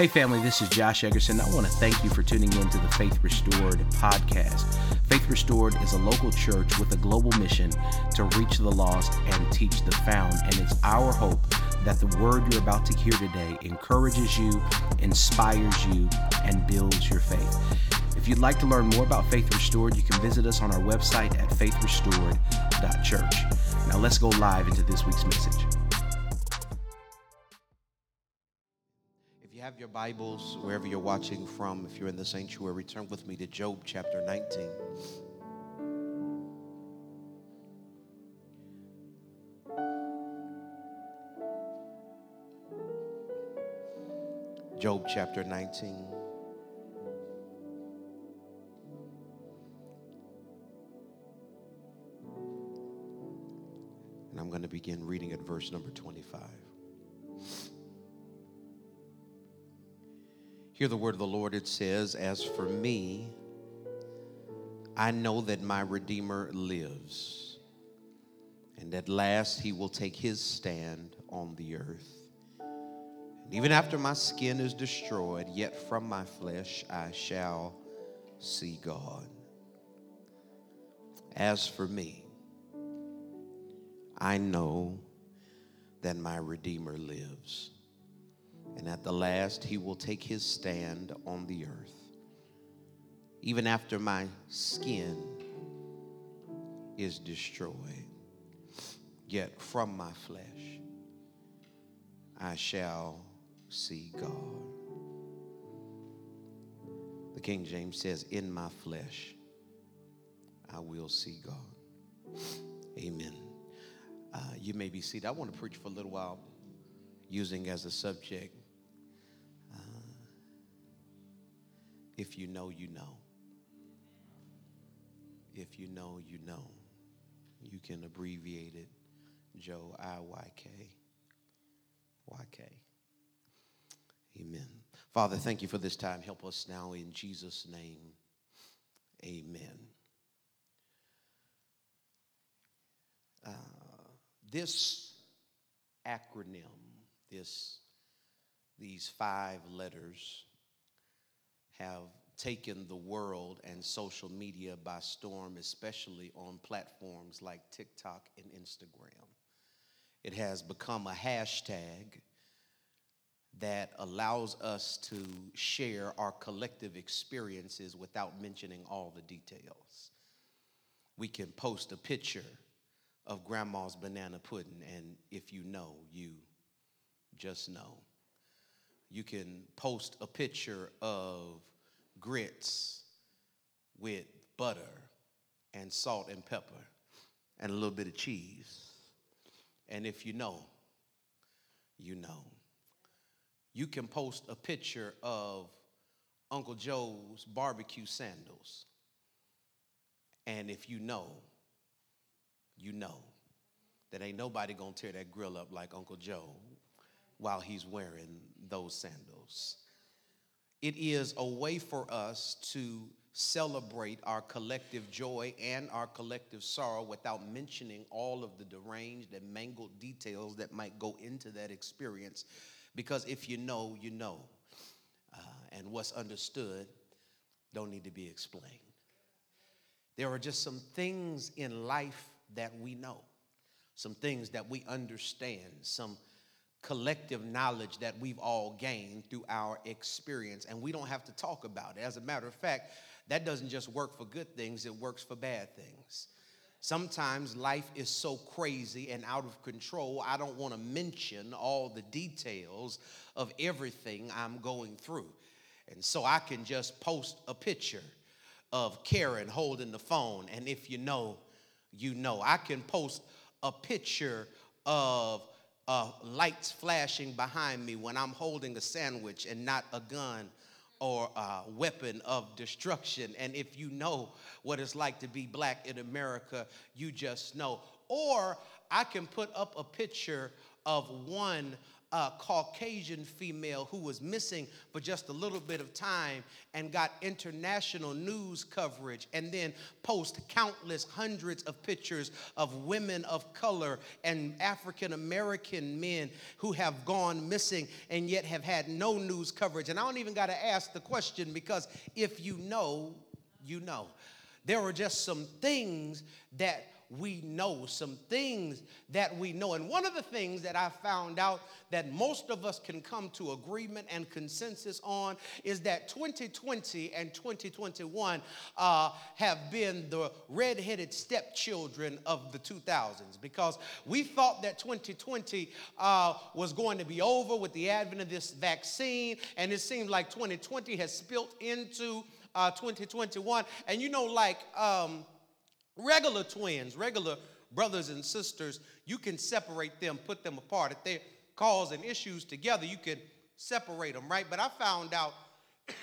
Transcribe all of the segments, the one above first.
Hey, family, this is Josh Eggerson. I want to thank you for tuning in to the Faith Restored podcast. Faith Restored is a local church with a global mission to reach the lost and teach the found. And it's our hope that the word you're about to hear today encourages you, inspires you, and builds your faith. If you'd like to learn more about Faith Restored, you can visit us on our website at faithrestored.church. Now let's go live into this week's message. Have your Bibles, wherever you're watching from, if you're in the sanctuary, turn with me to Job chapter 19. Job chapter 19. And I'm going to begin reading at verse number 25. Hear the word of the Lord. It says, As for me, I know that my Redeemer lives, and at last he will take his stand on the earth. And even after my skin is destroyed, yet from my flesh I shall see God. As for me, I know that my Redeemer lives and at the last he will take his stand on the earth. Even after my skin is destroyed, yet from my flesh I shall see God. The King James says, In my flesh I will see God. Amen. Uh, you may be seated. I want to preach for a little while using as a subject If you know, you know. If you know, you know. You can abbreviate it Joe I Y K. Y K. Amen. Father, thank you for this time. Help us now in Jesus' name. Amen. Uh, this acronym, this, these five letters, have taken the world and social media by storm, especially on platforms like TikTok and Instagram. It has become a hashtag that allows us to share our collective experiences without mentioning all the details. We can post a picture of grandma's banana pudding, and if you know, you just know. You can post a picture of grits with butter and salt and pepper and a little bit of cheese. And if you know, you know. You can post a picture of Uncle Joe's barbecue sandals. And if you know, you know that ain't nobody gonna tear that grill up like Uncle Joe while he's wearing those sandals. It is a way for us to celebrate our collective joy and our collective sorrow without mentioning all of the deranged and mangled details that might go into that experience. Because if you know, you know. Uh, and what's understood don't need to be explained. There are just some things in life that we know, some things that we understand, some collective knowledge that we've all gained through our experience. And we don't have to talk about it. As a matter of fact, that doesn't just work for good things, it works for bad things. Sometimes life is so crazy and out of control, I don't want to mention all the details of everything I'm going through. And so I can just post a picture of Karen holding the phone. And if you know, you know. I can post a picture of uh, lights flashing behind me when I'm holding a sandwich and not a gun or a weapon of destruction. And if you know what it's like to be black in America, you just know. Or I can put up a picture of one a Caucasian female who was missing for just a little bit of time and got international news coverage, and then post countless hundreds of pictures of women of color and African American men who have gone missing and yet have had no news coverage. And I don't even got to ask the question because if you know, you know. There are just some things that we know, some things that we know. And one of the things that I found out that most of us can come to agreement and consensus on is that 2020 and 2021 uh, have been the redheaded stepchildren of the 2000s because we thought that 2020 uh, was going to be over with the advent of this vaccine, and it seems like 2020 has spilt into uh, 2021. And you know, like um, regular twins, regular brothers and sisters, you can separate them, put them apart. If they're causing issues together, you can separate them, right? But I found out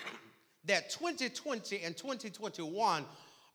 that 2020 and 2021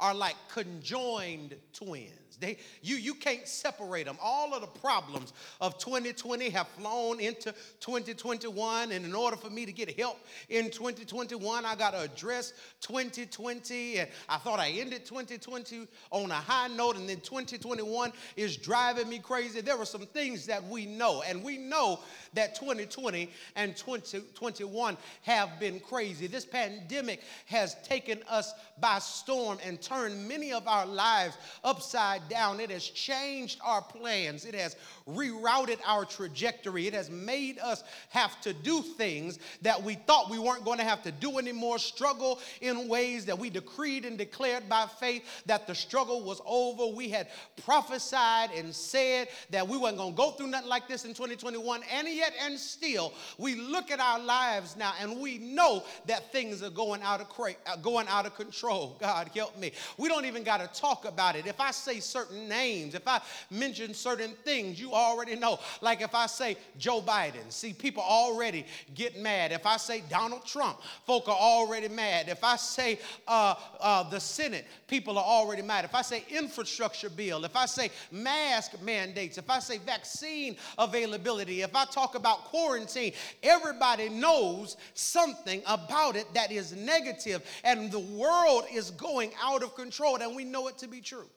are like conjoined twins. They, you, you can't separate them. All of the problems of 2020 have flown into 2021. And in order for me to get help in 2021, I got to address 2020. And I thought I ended 2020 on a high note, and then 2021 is driving me crazy. There are some things that we know, and we know that 2020 and 2021 have been crazy. This pandemic has taken us by storm and turned many of our lives upside down. It has changed our plans. It has rerouted our trajectory. It has made us have to do things that we thought we weren't going to have to do anymore, struggle in ways that we decreed and declared by faith that the struggle was over. We had prophesied and said that we weren't going to go through nothing like this in 2021. And yet, and still, we look at our lives now and we know that things are going out of, cra- uh, going out of control. God help me. We don't even got to talk about it. If I say certain names, if I mention certain things, you already know. Like if I say Joe Biden, see, people already get mad. If I say Donald Trump, folk are already mad. If I say uh, uh, the Senate, people are already mad. If I say infrastructure bill, if I say mask mandates, if I say vaccine availability, if I talk about quarantine, everybody knows something about it that is negative, and the world is going out of control, and we know it to be true.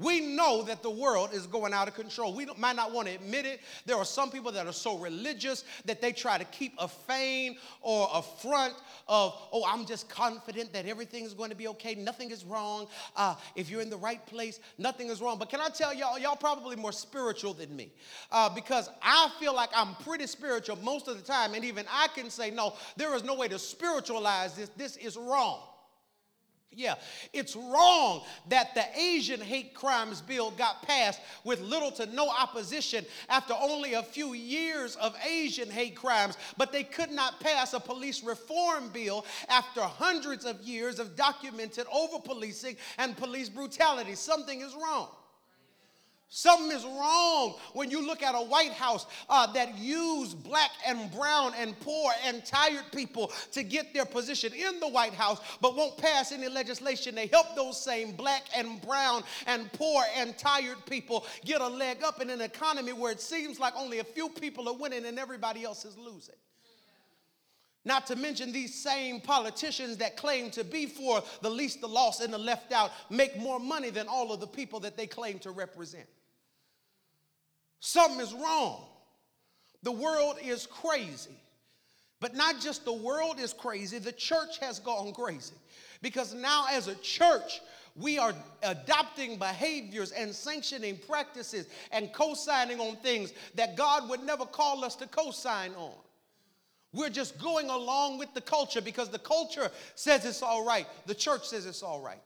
We know that the world is going out of control. We might not want to admit it. There are some people that are so religious that they try to keep a feign or a front of, oh, I'm just confident that everything is going to be okay. Nothing is wrong. Uh, if you're in the right place, nothing is wrong. But can I tell y'all, y'all probably more spiritual than me uh, because I feel like I'm pretty spiritual most of the time. And even I can say, no, there is no way to spiritualize this. This is wrong. Yeah, it's wrong that the Asian hate crimes bill got passed with little to no opposition after only a few years of Asian hate crimes, but they could not pass a police reform bill after hundreds of years of documented over policing and police brutality. Something is wrong. Something is wrong when you look at a White House uh, that use black and brown and poor and tired people to get their position in the White House, but won't pass any legislation to help those same black and brown and poor and tired people get a leg up in an economy where it seems like only a few people are winning and everybody else is losing. Not to mention these same politicians that claim to be for the least, the lost, and the left out make more money than all of the people that they claim to represent. Something is wrong. The world is crazy. But not just the world is crazy, the church has gone crazy. Because now, as a church, we are adopting behaviors and sanctioning practices and co signing on things that God would never call us to co sign on. We're just going along with the culture because the culture says it's all right, the church says it's all right.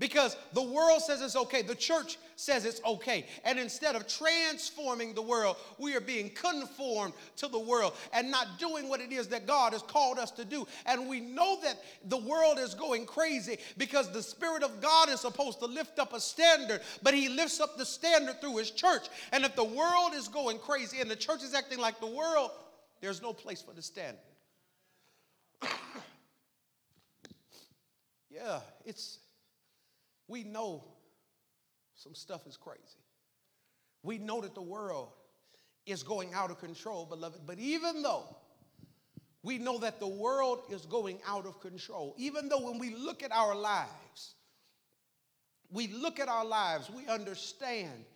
Because the world says it's okay, the church says it's okay. And instead of transforming the world, we are being conformed to the world and not doing what it is that God has called us to do. And we know that the world is going crazy because the Spirit of God is supposed to lift up a standard, but He lifts up the standard through His church. And if the world is going crazy and the church is acting like the world, there's no place for the standard. yeah, it's we know some stuff is crazy. We know that the world is going out of control, beloved. But even though we know that the world is going out of control, even though when we look at our lives, we look at our lives, we understand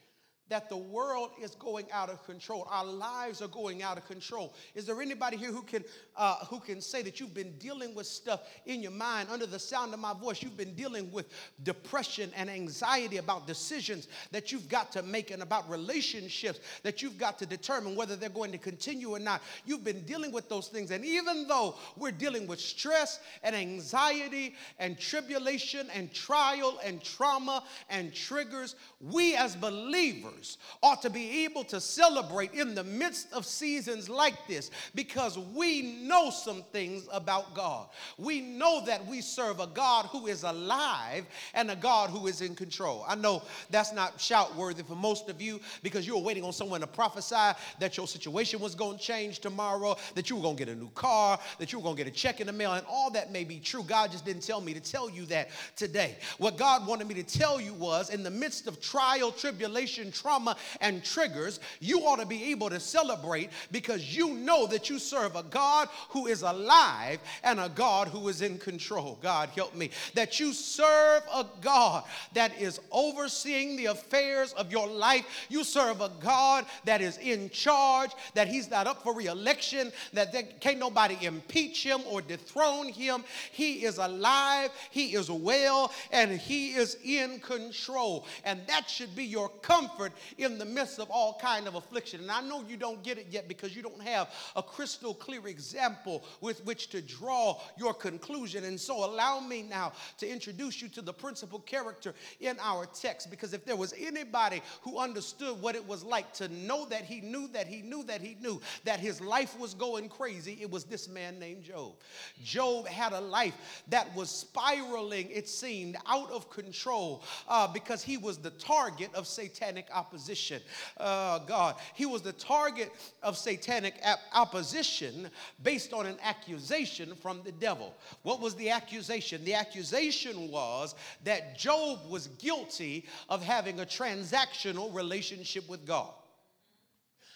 that the world is going out of control. Our lives are going out of control. Is there anybody here who can uh, who can say that you've been dealing with stuff in your mind under the sound of my voice? You've been dealing with depression and anxiety about decisions that you've got to make and about relationships that you've got to determine whether they're going to continue or not. You've been dealing with those things, and even though we're dealing with stress and anxiety and tribulation and trial and trauma and triggers, we as believers ought to be able to celebrate in the midst of seasons like this because we know some things about God. We know that we serve a God who is alive and a God who is in control. I know that's not shout worthy for most of you because you were waiting on someone to prophesy that your situation was going to change tomorrow, that you were going to get a new car, that you were going to get a check in the mail, and all that may be true. God just didn't tell me to tell you that today. What God wanted me to tell you was in the midst of trial, tribulation, trauma, and triggers, you ought to be able to celebrate because you know that you serve a God who is alive and a God who is in control. God, help me. That you serve a God that is overseeing the affairs of your life. You serve a God that is in charge, that He's not up for reelection, that there can't nobody impeach Him or dethrone Him. He is alive, He is well, and He is in control. And that should be your comfort in the midst of all kind of affliction. And I know you don't get it yet because you don't have a crystal clear example with which to draw your conclusion. And so allow me now to introduce you to the principal character in our text because if there was anybody who understood what it was like to know that he knew that he knew that he knew that his life was going crazy, it was this man named Job. Job had a life that was spiraling, it seemed, out of control uh, because he was the target of satanic opposition opposition. Uh, God, he was the target of satanic opposition based on an accusation from the devil. What was the accusation? The accusation was that Job was guilty of having a transactional relationship with God.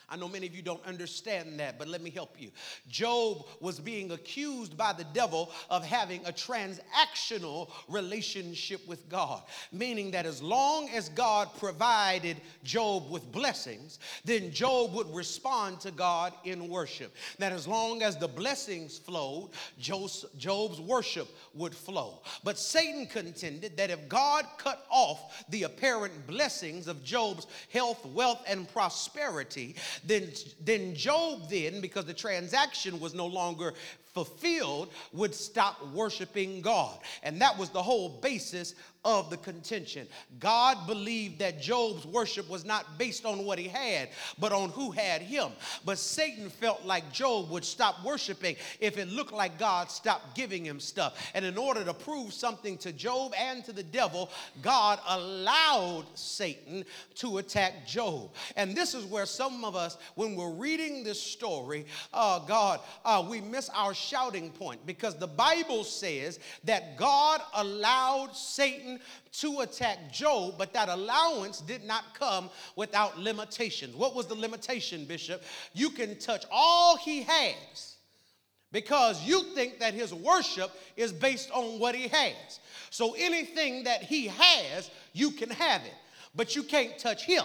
I know many of you don't understand that, but let me help you. Job was being accused by the devil of having a transactional relationship with God, meaning that as long as God provided Job with blessings, then Job would respond to God in worship. That as long as the blessings flowed, Job's worship would flow. But Satan contended that if God cut off the apparent blessings of Job's health, wealth, and prosperity, then, then Job then, because the transaction was no longer fulfilled, would stop worshiping God. And that was the whole basis of the contention. God believed that Job's worship was not based on what he had, but on who had him. But Satan felt like Job would stop worshiping if it looked like God stopped giving him stuff. And in order to prove something to Job and to the devil, God allowed Satan to attack Job. And this is where some of us, when we're reading this story, uh, God, uh, we miss our shouting point because the Bible says that God allowed Satan to attack Job, but that allowance did not come without limitations. What was the limitation, Bishop? You can touch all he has because you think that his worship is based on what he has. So anything that he has, you can have it, but you can't touch him.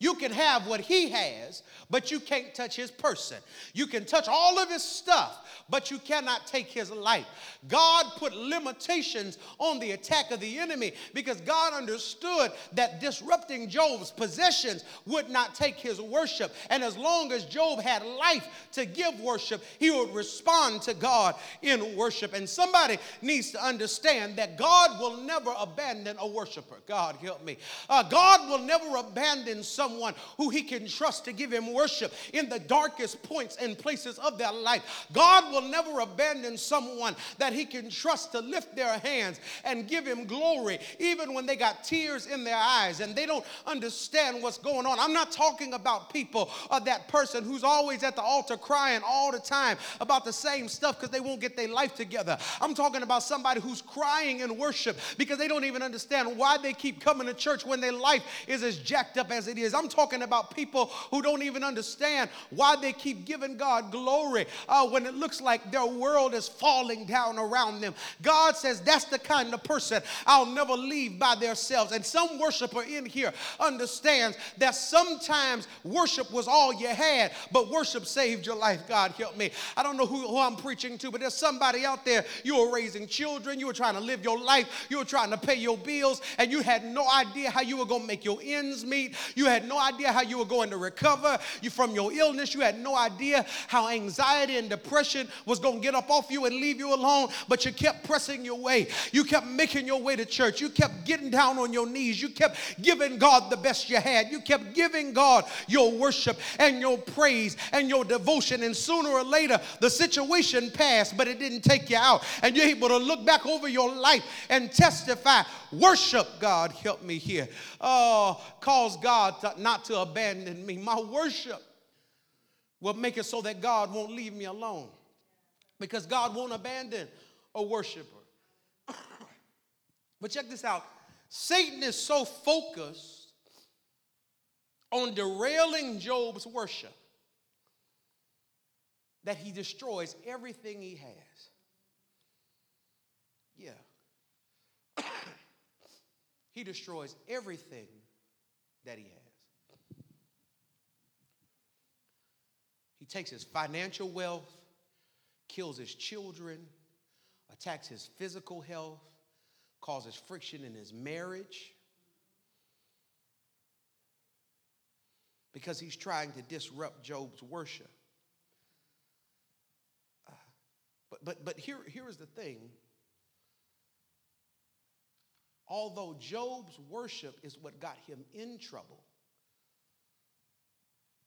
You can have what he has, but you can't touch his person. You can touch all of his stuff, but you cannot take his life. God put limitations on the attack of the enemy because God understood that disrupting Job's possessions would not take his worship. And as long as Job had life to give worship, he would respond to God in worship. And somebody needs to understand that God will never abandon a worshiper. God, help me. Uh, God will never abandon someone someone who he can trust to give him worship in the darkest points and places of their life. God will never abandon someone that he can trust to lift their hands and give him glory, even when they got tears in their eyes and they don't understand what's going on. I'm not talking about people or that person who's always at the altar crying all the time about the same stuff because they won't get their life together. I'm talking about somebody who's crying in worship because they don't even understand why they keep coming to church when their life is as jacked up as it is. I'm talking about people who don't even understand why they keep giving God glory uh, when it looks like their world is falling down around them. God says that's the kind of person I'll never leave by themselves. And some worshiper in here understands that sometimes worship was all you had, but worship saved your life. God help me. I don't know who, who I'm preaching to, but there's somebody out there. You were raising children, you were trying to live your life, you were trying to pay your bills, and you had no idea how you were going to make your ends meet. You had no idea how you were going to recover you from your illness. You had no idea how anxiety and depression was going to get up off you and leave you alone, but you kept pressing your way. You kept making your way to church. You kept getting down on your knees. You kept giving God the best you had. You kept giving God your worship and your praise and your devotion. And sooner or later, the situation passed, but it didn't take you out. And you're able to look back over your life and testify, worship God, help me here. Oh, cause God to, not to abandon me. My worship will make it so that God won't leave me alone. Because God won't abandon a worshiper. but check this out Satan is so focused on derailing Job's worship that he destroys everything he has. Yeah. he destroys everything that he has. He takes his financial wealth, kills his children, attacks his physical health, causes friction in his marriage. Because he's trying to disrupt Job's worship. Uh, but but, but here, here is the thing. Although Job's worship is what got him in trouble,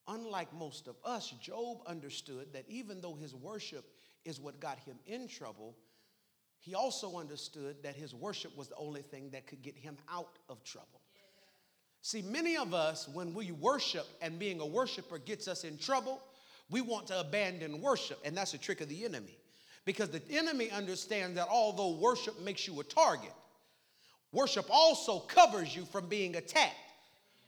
unlike most of us, Job understood that even though his worship is what got him in trouble, he also understood that his worship was the only thing that could get him out of trouble. See, many of us, when we worship and being a worshiper gets us in trouble, we want to abandon worship, and that's a trick of the enemy. Because the enemy understands that although worship makes you a target, worship also covers you from being attacked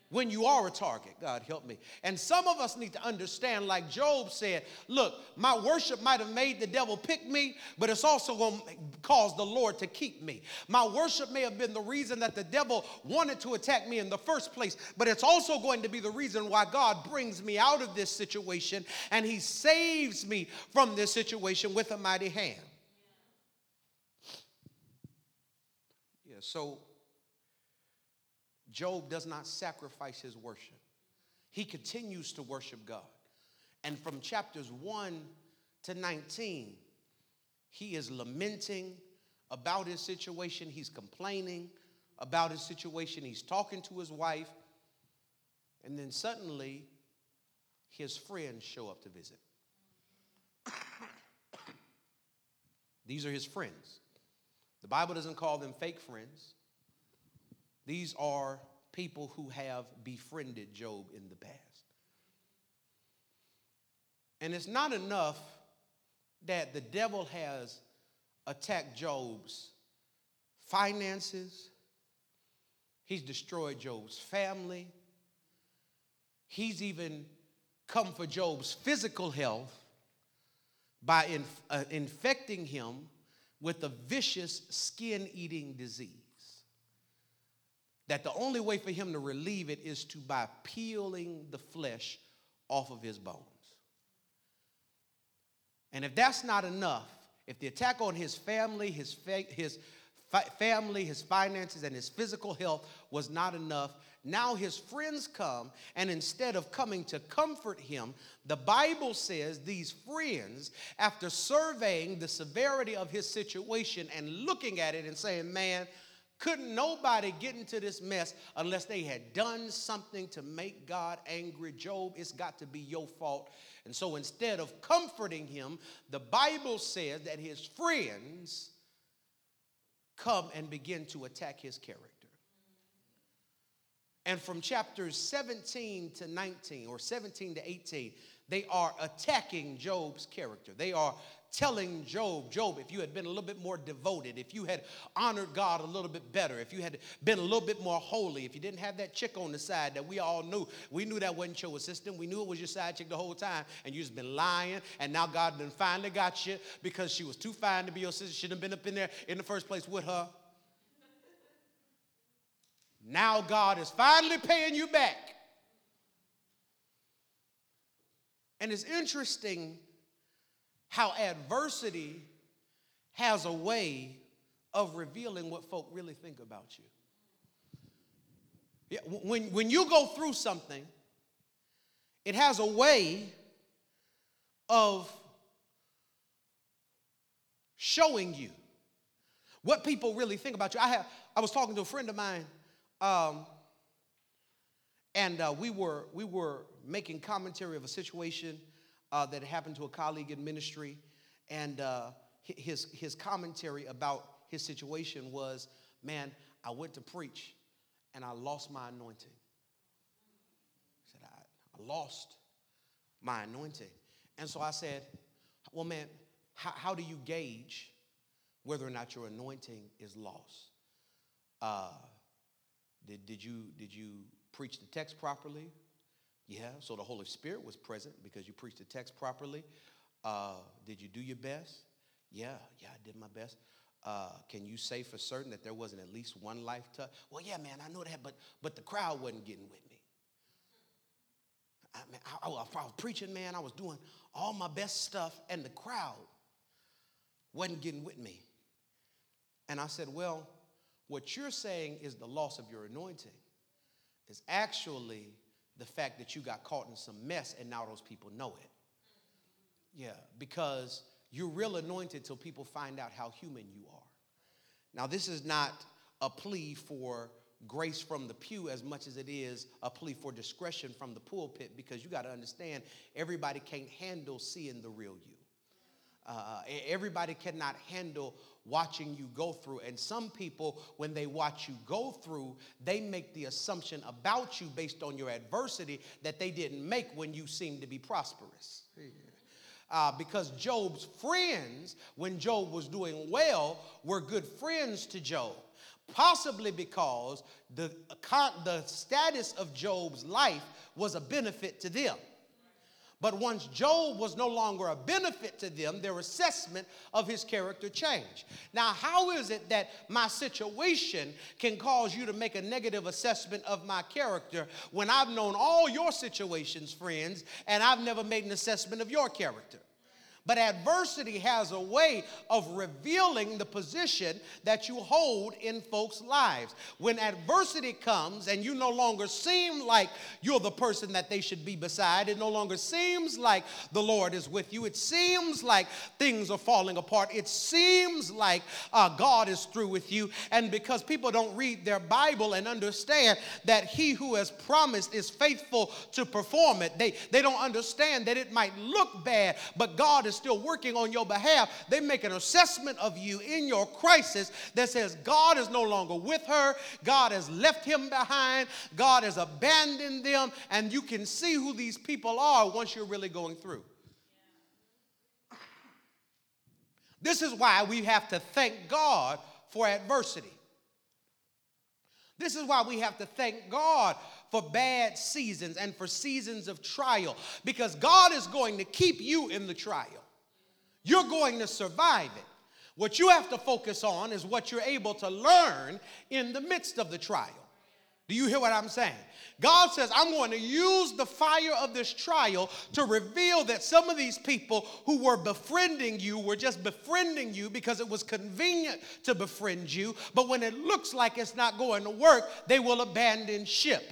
when you are a target. God help me. And some of us need to understand, like Job said, look, my worship might have made the devil pick me, but it's also going to cause the Lord to keep me. My worship may have been the reason that the devil wanted to attack me in the first place, but it's also going to be the reason why God brings me out of this situation and he saves me from this situation with a mighty hand. Yeah, so Job does not sacrifice his worship. He continues to worship God. And from chapters 1 to 19, he is lamenting about his situation, he's complaining about his situation, he's talking to his wife, and then suddenly his friends show up to visit. These are his friends. The Bible doesn't call them fake friends. These are people who have befriended Job in the past. And it's not enough that the devil has attacked Job's finances, he's destroyed Job's family, he's even come for Job's physical health by inf- uh, infecting him with a vicious skin eating disease that the only way for him to relieve it is to by peeling the flesh off of his bones. And if that's not enough, if the attack on his family, his, fa- his family, his finances, and his physical health was not enough, now his friends come, and instead of coming to comfort him, the Bible says these friends, after surveying the severity of his situation and looking at it and saying, Man, couldn't nobody get into this mess unless they had done something to make God angry. Job, it's got to be your fault. And so instead of comforting him, the Bible says that his friends come and begin to attack his character. And from chapters 17 to 19, or 17 to 18, They are attacking Job's character. They are telling Job, Job, if you had been a little bit more devoted, if you had honored God a little bit better, if you had been a little bit more holy, if you didn't have that chick on the side that we all knew, we knew that wasn't your assistant, we knew it was your side chick the whole time, and you just been lying, and now God done finally got you because she was too fine to be your sister, shouldn't have been up in there in the first place with her. Now God is finally paying you back. And it's interesting how adversity has a way of revealing what folk really think about you. Yeah, when, when you go through something, it has a way of showing you what people really think about you. I, have, I was talking to a friend of mine, um, and uh, we, were, we were making commentary of a situation uh, that happened to a colleague in ministry. And uh, his, his commentary about his situation was man, I went to preach and I lost my anointing. He said, I, I lost my anointing. And so I said, well, man, how, how do you gauge whether or not your anointing is lost? Did, did, you, did you preach the text properly? Yeah, so the Holy Spirit was present because you preached the text properly. Uh, did you do your best? Yeah, yeah, I did my best. Uh, can you say for certain that there wasn't at least one life touch? Well, yeah, man, I know that, but but the crowd wasn't getting with me. I, mean, I, I, I was preaching, man. I was doing all my best stuff, and the crowd wasn't getting with me. And I said, well, what you're saying is the loss of your anointing is actually the fact that you got caught in some mess and now those people know it. Yeah, because you're real anointed till people find out how human you are. Now, this is not a plea for grace from the pew as much as it is a plea for discretion from the pulpit because you got to understand everybody can't handle seeing the real you. Uh, everybody cannot handle watching you go through. And some people, when they watch you go through, they make the assumption about you based on your adversity that they didn't make when you seemed to be prosperous. Uh, because Job's friends, when Job was doing well, were good friends to Job. Possibly because the, the status of Job's life was a benefit to them. But once Job was no longer a benefit to them, their assessment of his character changed. Now, how is it that my situation can cause you to make a negative assessment of my character when I've known all your situations, friends, and I've never made an assessment of your character? But adversity has a way of revealing the position that you hold in folks' lives. When adversity comes and you no longer seem like you're the person that they should be beside, it no longer seems like the Lord is with you. It seems like things are falling apart. It seems like uh, God is through with you. And because people don't read their Bible and understand that he who has promised is faithful to perform it, they, they don't understand that it might look bad, but God is is still working on your behalf, they make an assessment of you in your crisis that says God is no longer with her, God has left him behind, God has abandoned them, and you can see who these people are once you're really going through. This is why we have to thank God for adversity. This is why we have to thank God for bad seasons and for seasons of trial because God is going to keep you in the trial. You're going to survive it. What you have to focus on is what you're able to learn in the midst of the trial. Do you hear what I'm saying? God says, I'm going to use the fire of this trial to reveal that some of these people who were befriending you were just befriending you because it was convenient to befriend you. But when it looks like it's not going to work, they will abandon ship.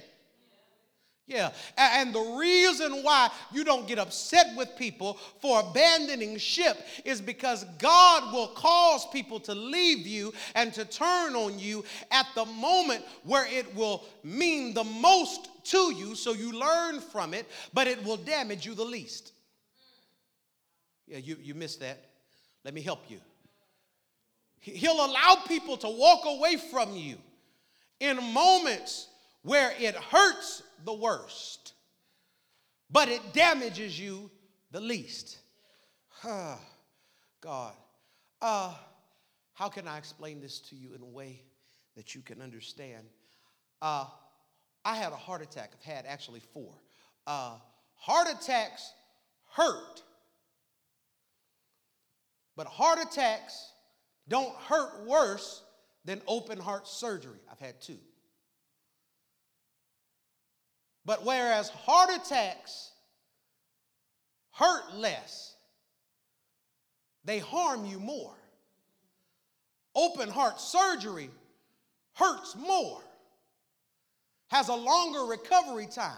Yeah, and the reason why you don't get upset with people for abandoning ship is because God will cause people to leave you and to turn on you at the moment where it will mean the most to you, so you learn from it, but it will damage you the least. Yeah, you, you missed that. Let me help you. He'll allow people to walk away from you in moments where it hurts the worst. but it damages you the least. God, uh, how can I explain this to you in a way that you can understand? Uh, I had a heart attack. I've had actually four. Uh, heart attacks hurt, but heart attacks don't hurt worse than open heart surgery. I've had two. But whereas heart attacks hurt less, they harm you more. Open heart surgery hurts more, has a longer recovery time,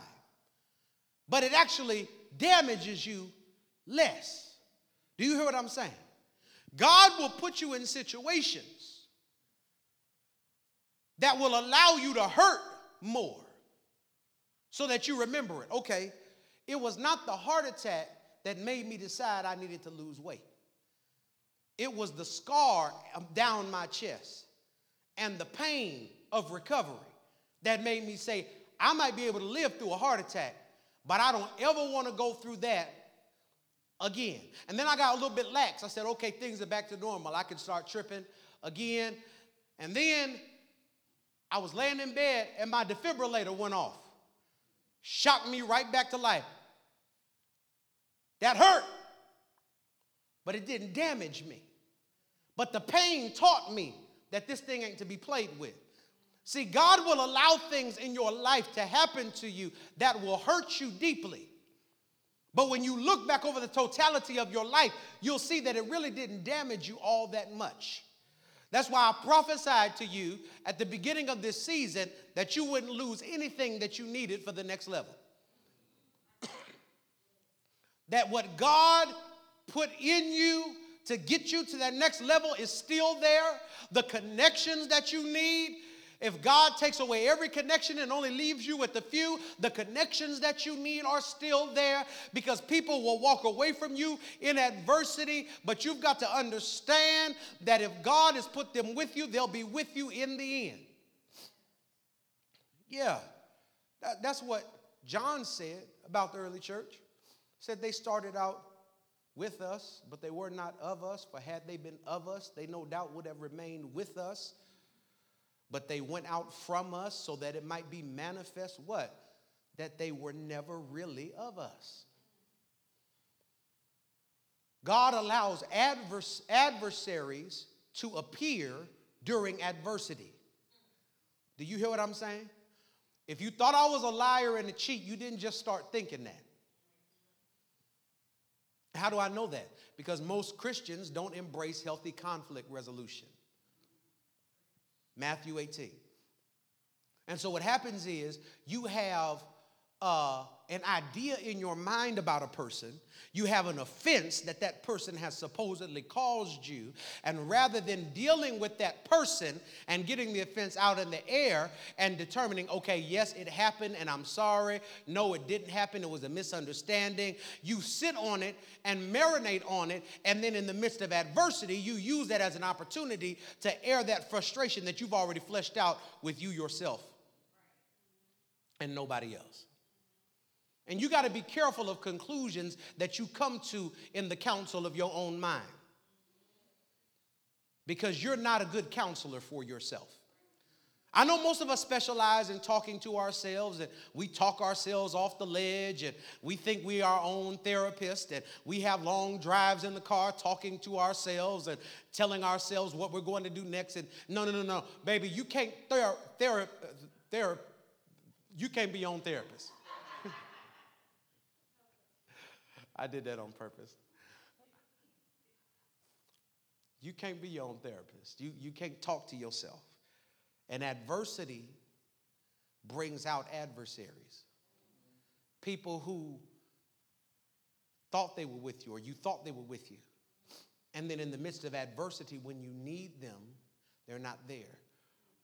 but it actually damages you less. Do you hear what I'm saying? God will put you in situations that will allow you to hurt more so that you remember it. Okay, it was not the heart attack that made me decide I needed to lose weight. It was the scar um, down my chest and the pain of recovery that made me say, I might be able to live through a heart attack, but I don't ever want to go through that again. And then I got a little bit lax. I said, okay, things are back to normal. I can start tripping again. And then I was laying in bed and my defibrillator went off. Shocked me right back to life. That hurt, but it didn't damage me. But the pain taught me that this thing ain't to be played with. See, God will allow things in your life to happen to you that will hurt you deeply. But when you look back over the totality of your life, you'll see that it really didn't damage you all that much. That's why I prophesied to you at the beginning of this season that you wouldn't lose anything that you needed for the next level. that what God put in you to get you to that next level is still there. The connections that you need, if God takes away every connection and only leaves you with the few, the connections that you need are still there because people will walk away from you in adversity. But you've got to understand that if God has put them with you, they'll be with you in the end. Yeah, that, that's what John said about the early church. Said they started out with us, but they were not of us, for had they been of us, they no doubt would have remained with us but they went out from us so that it might be manifest what? That they were never really of us. God allows advers- adversaries to appear during adversity. Do you hear what I'm saying? If you thought I was a liar and a cheat, you didn't just start thinking that. How do I know that? Because most Christians don't embrace healthy conflict resolution. Matthew 18. And so what happens is you have uh, an idea in your mind about a person, you have an offense that that person has supposedly caused you, and rather than dealing with that person and getting the offense out in the air and determining, okay, yes, it happened and I'm sorry, no, it didn't happen, it was a misunderstanding, you sit on it and marinate on it, and then in the midst of adversity, you use that as an opportunity to air that frustration that you've already fleshed out with you yourself and nobody else. And you got to be careful of conclusions that you come to in the counsel of your own mind. Because you're not a good counselor for yourself. I know most of us specialize in talking to ourselves and we talk ourselves off the ledge and we think we are our own therapist and we have long drives in the car talking to ourselves and telling ourselves what we're going to do next. And no, no, no, no, baby, you can't ther- ther- ther- you can't be your own therapist. I did that on purpose. You can't be your own therapist. You, you can't talk to yourself. And adversity brings out adversaries. People who thought they were with you or you thought they were with you. And then in the midst of adversity, when you need them, they're not there.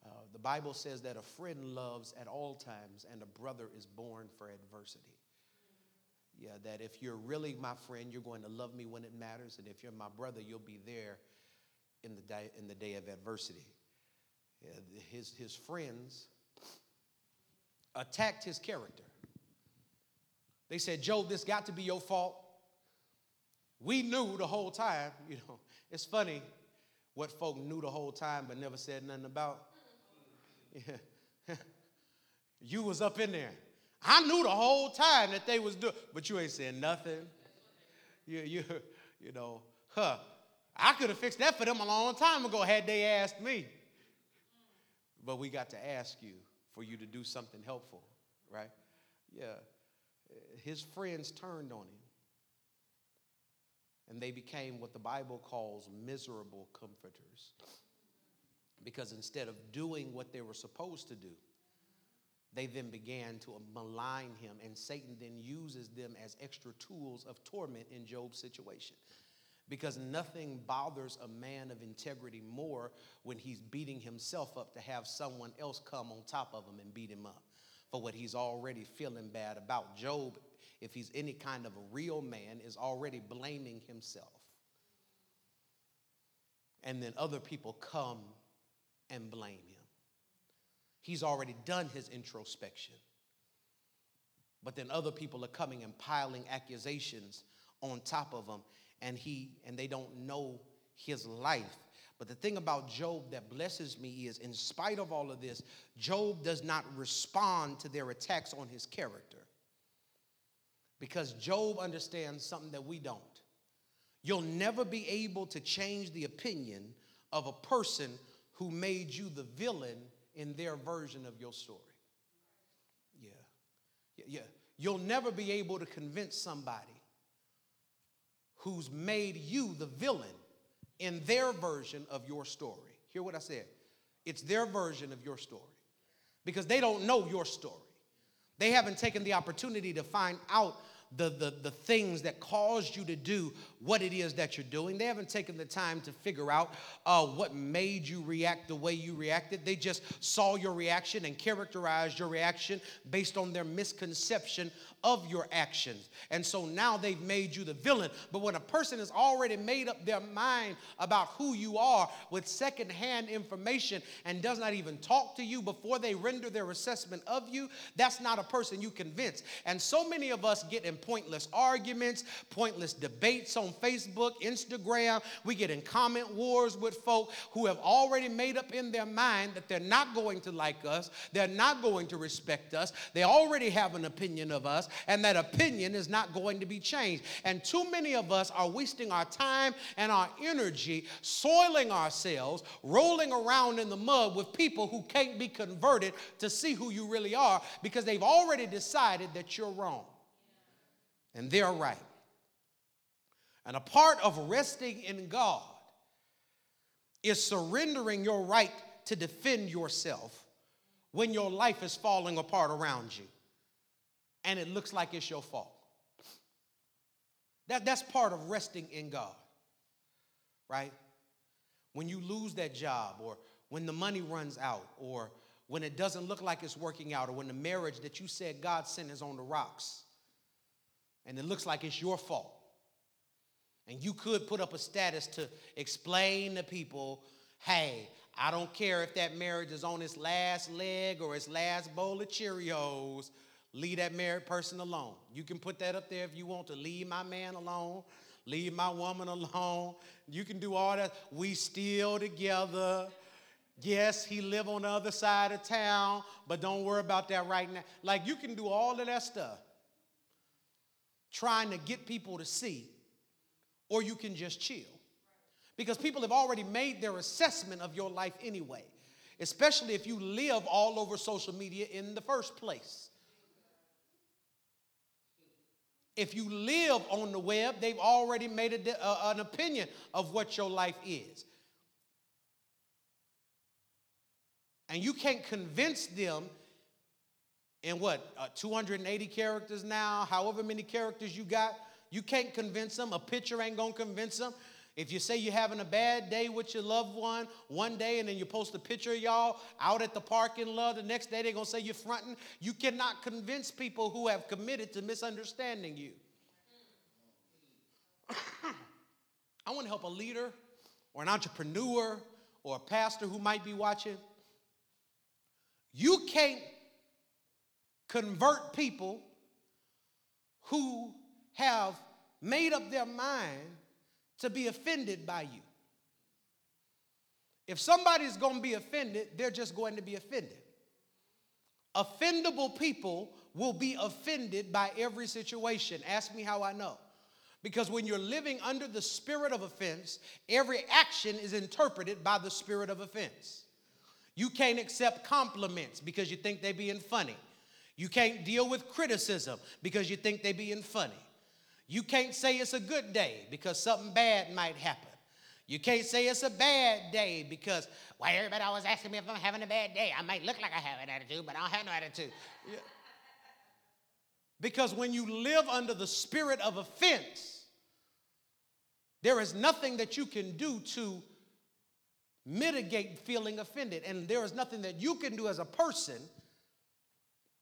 Uh, the Bible says that a friend loves at all times and a brother is born for adversity. Yeah, that if you're really my friend, you're going to love me when it matters, and if you're my brother, you'll be there in the day, in the day of adversity. Yeah, his, his friends attacked his character. They said, Job, this got to be your fault. We knew the whole time, you know. It's funny what folk knew the whole time but never said nothing about. Yeah. you was up in there. I knew the whole time that they was doing, but you ain't saying nothing. You, you, you know, huh? I could have fixed that for them a long time ago had they asked me. But we got to ask you for you to do something helpful, right? Yeah. His friends turned on him. And they became what the Bible calls miserable comforters. Because instead of doing what they were supposed to do, they then began to malign him, and Satan then uses them as extra tools of torment in Job's situation. Because nothing bothers a man of integrity more when he's beating himself up to have someone else come on top of him and beat him up for what he's already feeling bad about. Job, if he's any kind of a real man, is already blaming himself. And then other people come and blame him. He's already done his introspection. But then other people are coming and piling accusations on top of him and he and they don't know his life. But the thing about Job that blesses me is in spite of all of this, Job does not respond to their attacks on his character. Because Job understands something that we don't. You'll never be able to change the opinion of a person who made you the villain in their version of your story. Yeah. Yeah. yeah. You'll never be able to convince somebody who's made you the villain in their version of your story. Hear what I said. It's their version of your story because they don't know your story. They haven't taken the opportunity to find out the, the, the things that caused you to do what it is that you're doing. They haven't taken the time to figure out uh, what made you react the way you reacted. They just saw your reaction and characterized your reaction based on their misconception of your actions. And so now they've made you the villain. But when a person has already made up their mind about who you are with secondhand information and does not even talk to you before they render their assessment of you, that's not a person you convince. And so many of us get in pointless arguments, pointless debates on Facebook, Instagram. We get in comment wars with folk who have already made up in their mind that they're not going to like us, they're not going to respect us, they already have an opinion of us, and that opinion is not going to be changed. And too many of us are wasting our time and our energy soiling ourselves, rolling around in the mud with people who can't be converted to see who you really are because they've already decided that you're wrong and they're right. And a part of resting in God is surrendering your right to defend yourself when your life is falling apart around you and it looks like it's your fault. That, that's part of resting in God, right? When you lose that job, or when the money runs out, or when it doesn't look like it's working out, or when the marriage that you said God sent is on the rocks, and it looks like it's your fault. And you could put up a status to explain to people hey, I don't care if that marriage is on its last leg or its last bowl of Cheerios. Leave that married person alone. You can put that up there if you want to. Leave my man alone. Leave my woman alone. You can do all that. We still together. Yes, he live on the other side of town, but don't worry about that right now. Like you can do all of that stuff. Trying to get people to see, or you can just chill. Because people have already made their assessment of your life anyway, especially if you live all over social media in the first place. If you live on the web, they've already made a, uh, an opinion of what your life is. And you can't convince them in what, uh, 280 characters now, however many characters you got, you can't convince them. A picture ain't gonna convince them. If you say you're having a bad day with your loved one one day and then you post a picture of y'all out at the parking lot, the next day they're going to say you're fronting, you cannot convince people who have committed to misunderstanding you. I want to help a leader or an entrepreneur or a pastor who might be watching. You can't convert people who have made up their mind to be offended by you. If somebody's going to be offended, they're just going to be offended. Offendable people will be offended by every situation. Ask me how I know. Because when you're living under the spirit of offense, every action is interpreted by the spirit of offense. You can't accept compliments because you think they're being funny. You can't deal with criticism because you think they're being funny. You can't say it's a good day because something bad might happen. You can't say it's a bad day because, why well, everybody always asking me if I'm having a bad day. I might look like I have an attitude, but I don't have no attitude. Yeah. Because when you live under the spirit of offense, there is nothing that you can do to mitigate feeling offended. And there is nothing that you can do as a person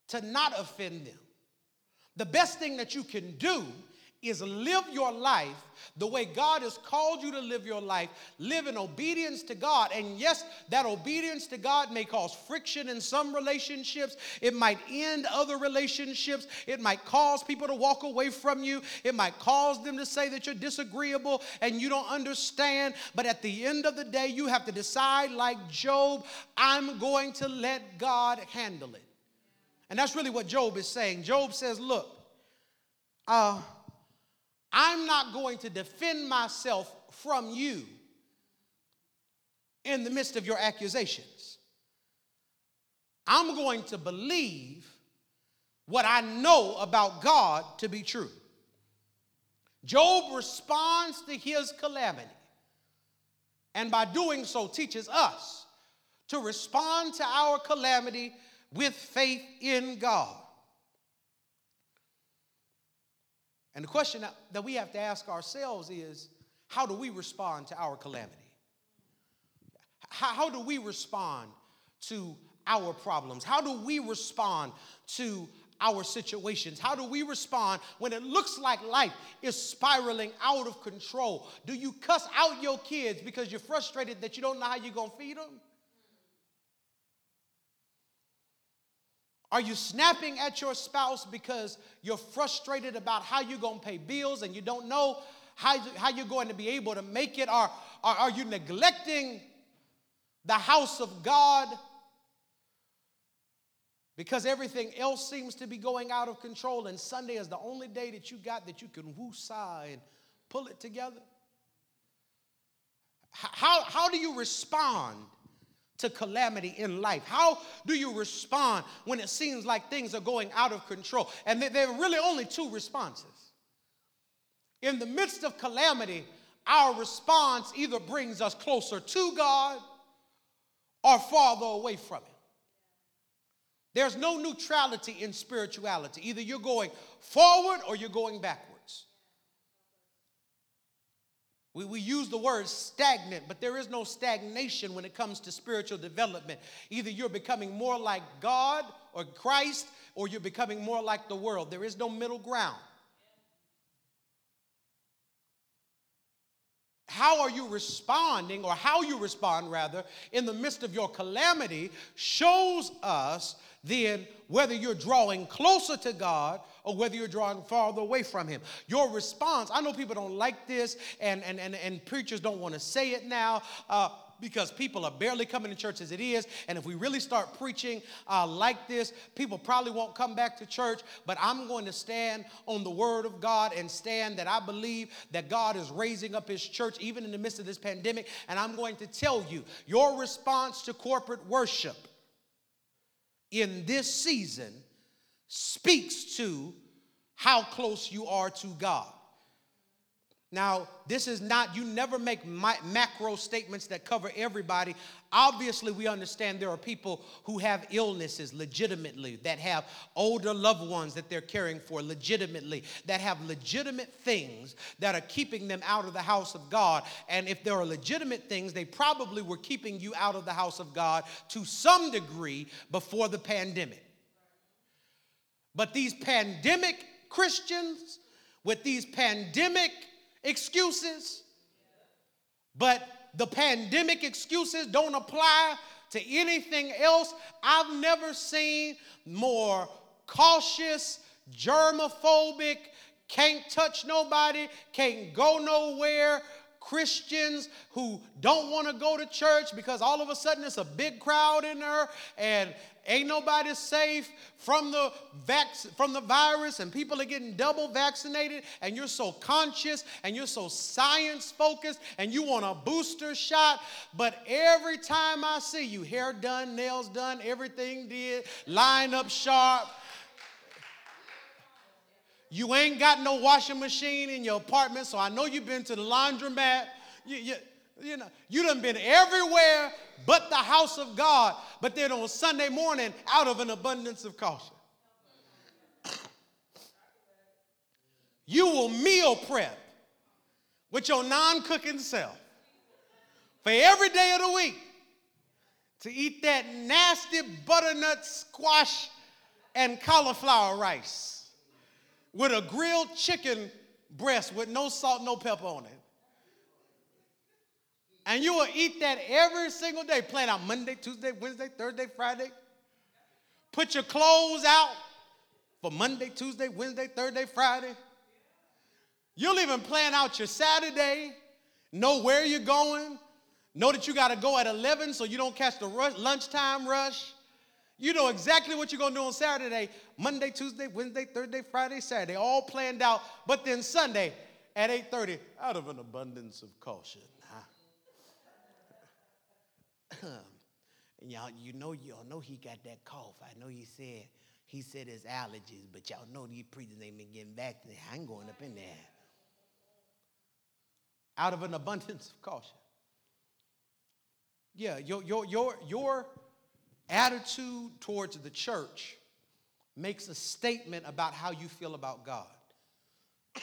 to not offend them. The best thing that you can do is live your life the way God has called you to live your life. Live in obedience to God. And yes, that obedience to God may cause friction in some relationships. It might end other relationships. It might cause people to walk away from you. It might cause them to say that you're disagreeable and you don't understand. But at the end of the day, you have to decide, like Job, I'm going to let God handle it. And that's really what Job is saying. Job says, Look, uh, I'm not going to defend myself from you in the midst of your accusations. I'm going to believe what I know about God to be true. Job responds to his calamity, and by doing so, teaches us to respond to our calamity with faith in God. And the question that we have to ask ourselves is how do we respond to our calamity? How, how do we respond to our problems? How do we respond to our situations? How do we respond when it looks like life is spiraling out of control? Do you cuss out your kids because you're frustrated that you don't know how you're going to feed them? Are you snapping at your spouse because you're frustrated about how you're going to pay bills and you don't know how, how you're going to be able to make it? Or, or are you neglecting the house of God because everything else seems to be going out of control and Sunday is the only day that you got that you can woo-sigh and pull it together? How, how do you respond to calamity in life? How do you respond when it seems like things are going out of control? And there are really only two responses. In the midst of calamity, our response either brings us closer to God or farther away from Him. There's no neutrality in spirituality. Either you're going forward or you're going backward. We, we use the word stagnant, but there is no stagnation when it comes to spiritual development. Either you're becoming more like God or Christ, or you're becoming more like the world. There is no middle ground. How are you responding, or how you respond rather, in the midst of your calamity shows us then whether you're drawing closer to God or whether you're drawing farther away from Him. Your response, I know people don't like this, and, and, and, and preachers don't want to say it now. Uh, because people are barely coming to church as it is. And if we really start preaching uh, like this, people probably won't come back to church. But I'm going to stand on the word of God and stand that I believe that God is raising up his church even in the midst of this pandemic. And I'm going to tell you your response to corporate worship in this season speaks to how close you are to God. Now, this is not, you never make macro statements that cover everybody. Obviously, we understand there are people who have illnesses legitimately, that have older loved ones that they're caring for legitimately, that have legitimate things that are keeping them out of the house of God. And if there are legitimate things, they probably were keeping you out of the house of God to some degree before the pandemic. But these pandemic Christians, with these pandemic excuses, but the pandemic excuses don't apply to anything else. I've never seen more cautious, germophobic, can't touch nobody, can't go nowhere. Christians who don't want to go to church because all of a sudden it's a big crowd in there and ain't nobody safe from the vac- from the virus and people are getting double vaccinated and you're so conscious and you're so science focused and you want a booster shot but every time I see you hair done nails done everything did line up sharp you ain't got no washing machine in your apartment, so I know you've been to the laundromat. You, you, you know, you done been everywhere but the house of God. But then on Sunday morning, out of an abundance of caution. You will meal prep with your non cooking self for every day of the week to eat that nasty butternut squash and cauliflower rice with a grilled chicken breast with no salt, no pepper on it. And you will eat that every single day, plan out Monday, Tuesday, Wednesday, Thursday, Friday. Put your clothes out for Monday, Tuesday, Wednesday, Thursday, Friday. You'll even plan out your Saturday, know where you're going, know that you got to go at 11 so you don't catch the rush, lunchtime rush. You know exactly what you're going to do on Saturday, Monday, Tuesday, Wednesday, Thursday, Friday, Saturday, all planned out. But then Sunday at 8:30, out of an abundance of caution. And y'all, you know, y'all know he got that cough. I know he said he said his allergies, but y'all know these preachers ain't been getting back to me. I ain't going up in there. Out of an abundance of caution. Yeah, your your your your attitude towards the church makes a statement about how you feel about God.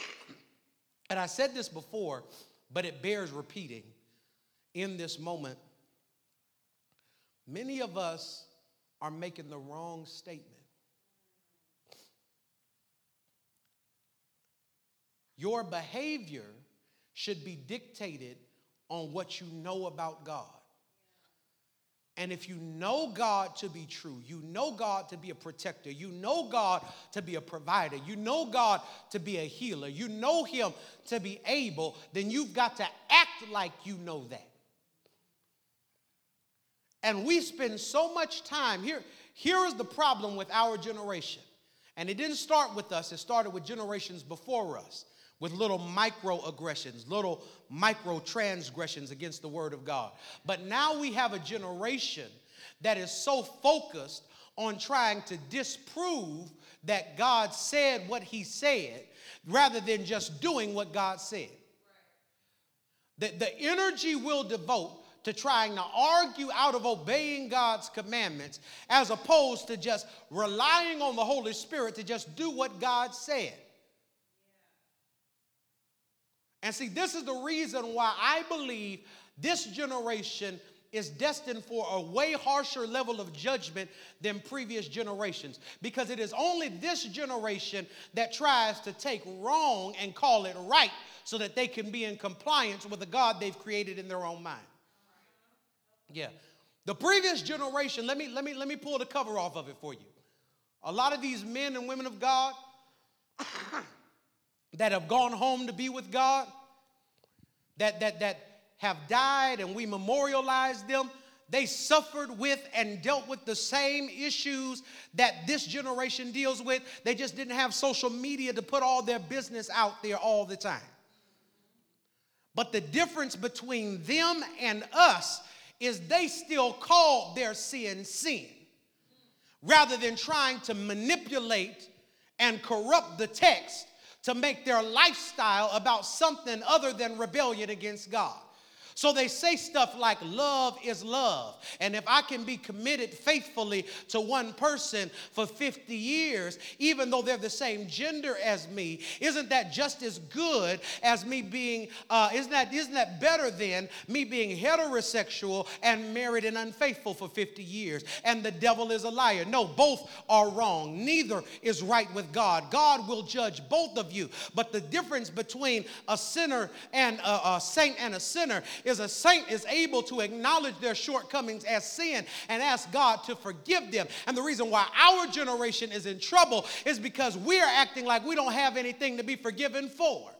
and I said this before, but it bears repeating in this moment. Many of us are making the wrong statement. Your behavior should be dictated on what you know about God. And if you know God to be true, you know God to be a protector, you know God to be a provider, you know God to be a healer, you know Him to be able, then you've got to act like you know that. And we spend so much time here. Here is the problem with our generation. And it didn't start with us, it started with generations before us with little microaggressions, little micro transgressions against the word of God. But now we have a generation that is so focused on trying to disprove that God said what he said rather than just doing what God said. The, the energy we'll devote to trying to argue out of obeying God's commandments as opposed to just relying on the Holy Spirit to just do what God said. And see, this is the reason why I believe this generation is destined for a way harsher level of judgment than previous generations. Because it is only this generation that tries to take wrong and call it right so that they can be in compliance with the God they've created in their own mind. Yeah. The previous generation, let me, let me, let me pull the cover off of it for you. A lot of these men and women of God that have gone home to be with God, that, that, that have died and we memorialize them, they suffered with and dealt with the same issues that this generation deals with. They just didn't have social media to put all their business out there all the time. But the difference between them and us is they still called their sin sin rather than trying to manipulate and corrupt the text to make their lifestyle about something other than rebellion against God. So they say stuff like, love is love. And if I can be committed faithfully to one person for 50 years, even though they're the same gender as me, isn't that just as good as me being, uh, isn't, that, isn't that better than me being heterosexual and married and unfaithful for 50 years? And the devil is a liar. No, both are wrong. Neither is right with God. God will judge both of you. But the difference between a sinner and a, a saint and a sinner is a saint is able to acknowledge their shortcomings as sin and ask God to forgive them. And the reason why our generation is in trouble is because we're acting like we don't have anything to be forgiven for.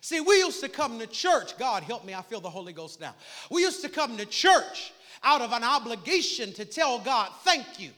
See, we used to come to church. God help me, I feel the Holy Ghost now. We used to come to church out of an obligation to tell God, thank you.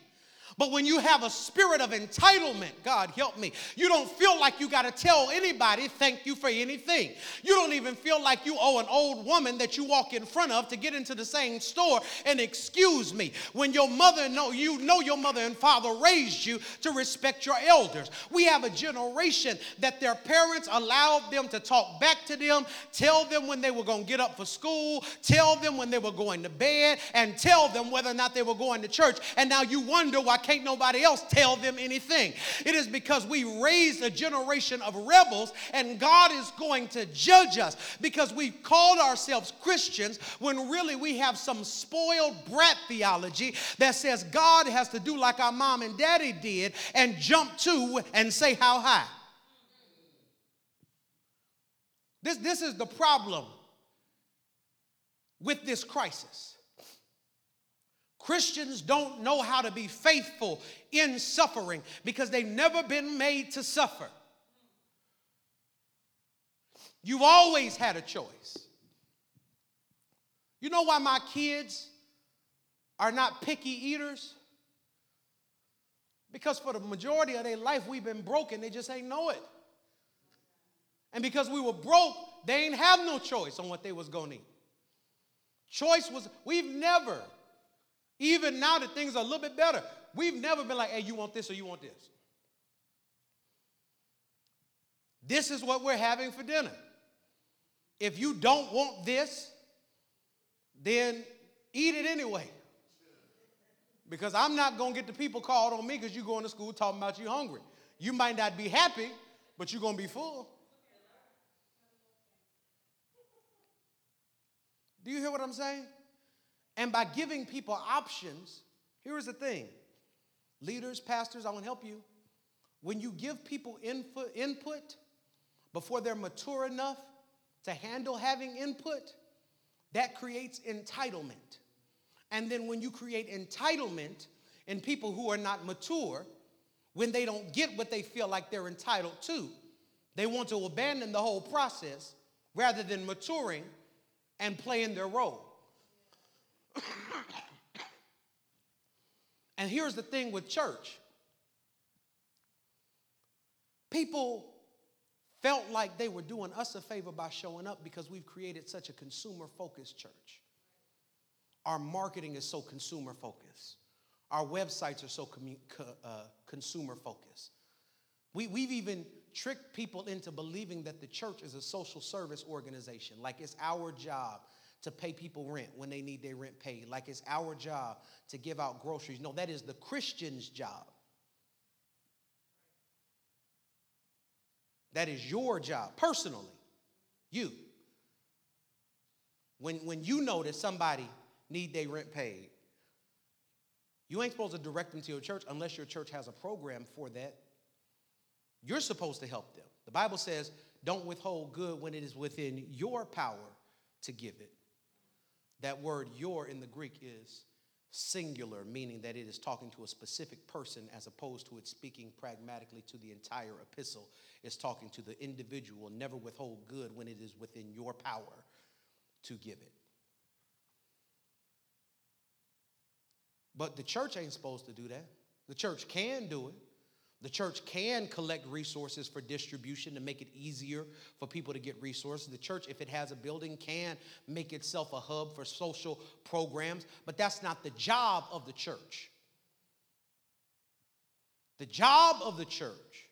But when you have a spirit of entitlement, God help me, you don't feel like you got to tell anybody thank you for anything. You don't even feel like you owe an old woman that you walk in front of to get into the same store and excuse me. When your mother know you know your mother and father raised you to respect your elders. We have a generation that their parents allowed them to talk back to them, tell them when they were going to get up for school, tell them when they were going to bed, and tell them whether or not they were going to church. And now you wonder why can't nobody else tell them anything? It is because we raised a generation of rebels and God is going to judge us because we've called ourselves Christians when really we have some spoiled brat theology that says God has to do like our mom and daddy did and jump to and say how high. This, this is the problem with this crisis. Christians don't know how to be faithful in suffering because they've never been made to suffer. You've always had a choice. You know why my kids are not picky eaters? Because for the majority of their life, we've been broken, they just ain't know it. And because we were broke, they ain't have no choice on what they was gonna eat. Choice was, we've never even now that things are a little bit better, we've never been like, hey, you want this or you want this. This is what we're having for dinner. If you don't want this, then eat it anyway. Because I'm not going to get the people called on me because you're going to school talking about you hungry. You might not be happy, but you're going to be full. Do you hear what I'm saying? And by giving people options, here's the thing leaders, pastors, I want to help you. When you give people input, input before they're mature enough to handle having input, that creates entitlement. And then when you create entitlement in people who are not mature, when they don't get what they feel like they're entitled to, they want to abandon the whole process rather than maturing and playing their role. And here's the thing with church people felt like they were doing us a favor by showing up because we've created such a consumer focused church. Our marketing is so consumer focused, our websites are so commu- uh, consumer focused. We, we've even tricked people into believing that the church is a social service organization, like it's our job to pay people rent when they need their rent paid, like it's our job to give out groceries. No, that is the Christian's job. That is your job, personally. You. When, when you know that somebody need their rent paid, you ain't supposed to direct them to your church unless your church has a program for that. You're supposed to help them. The Bible says, don't withhold good when it is within your power to give it. That word your in the Greek is singular, meaning that it is talking to a specific person as opposed to it speaking pragmatically to the entire epistle. It's talking to the individual. Never withhold good when it is within your power to give it. But the church ain't supposed to do that. The church can do it. The church can collect resources for distribution to make it easier for people to get resources. The church, if it has a building, can make itself a hub for social programs, but that's not the job of the church. The job of the church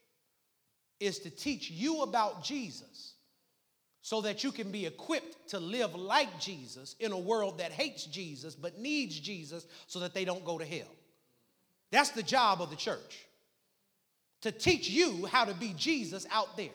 is to teach you about Jesus so that you can be equipped to live like Jesus in a world that hates Jesus but needs Jesus so that they don't go to hell. That's the job of the church to teach you how to be Jesus out there.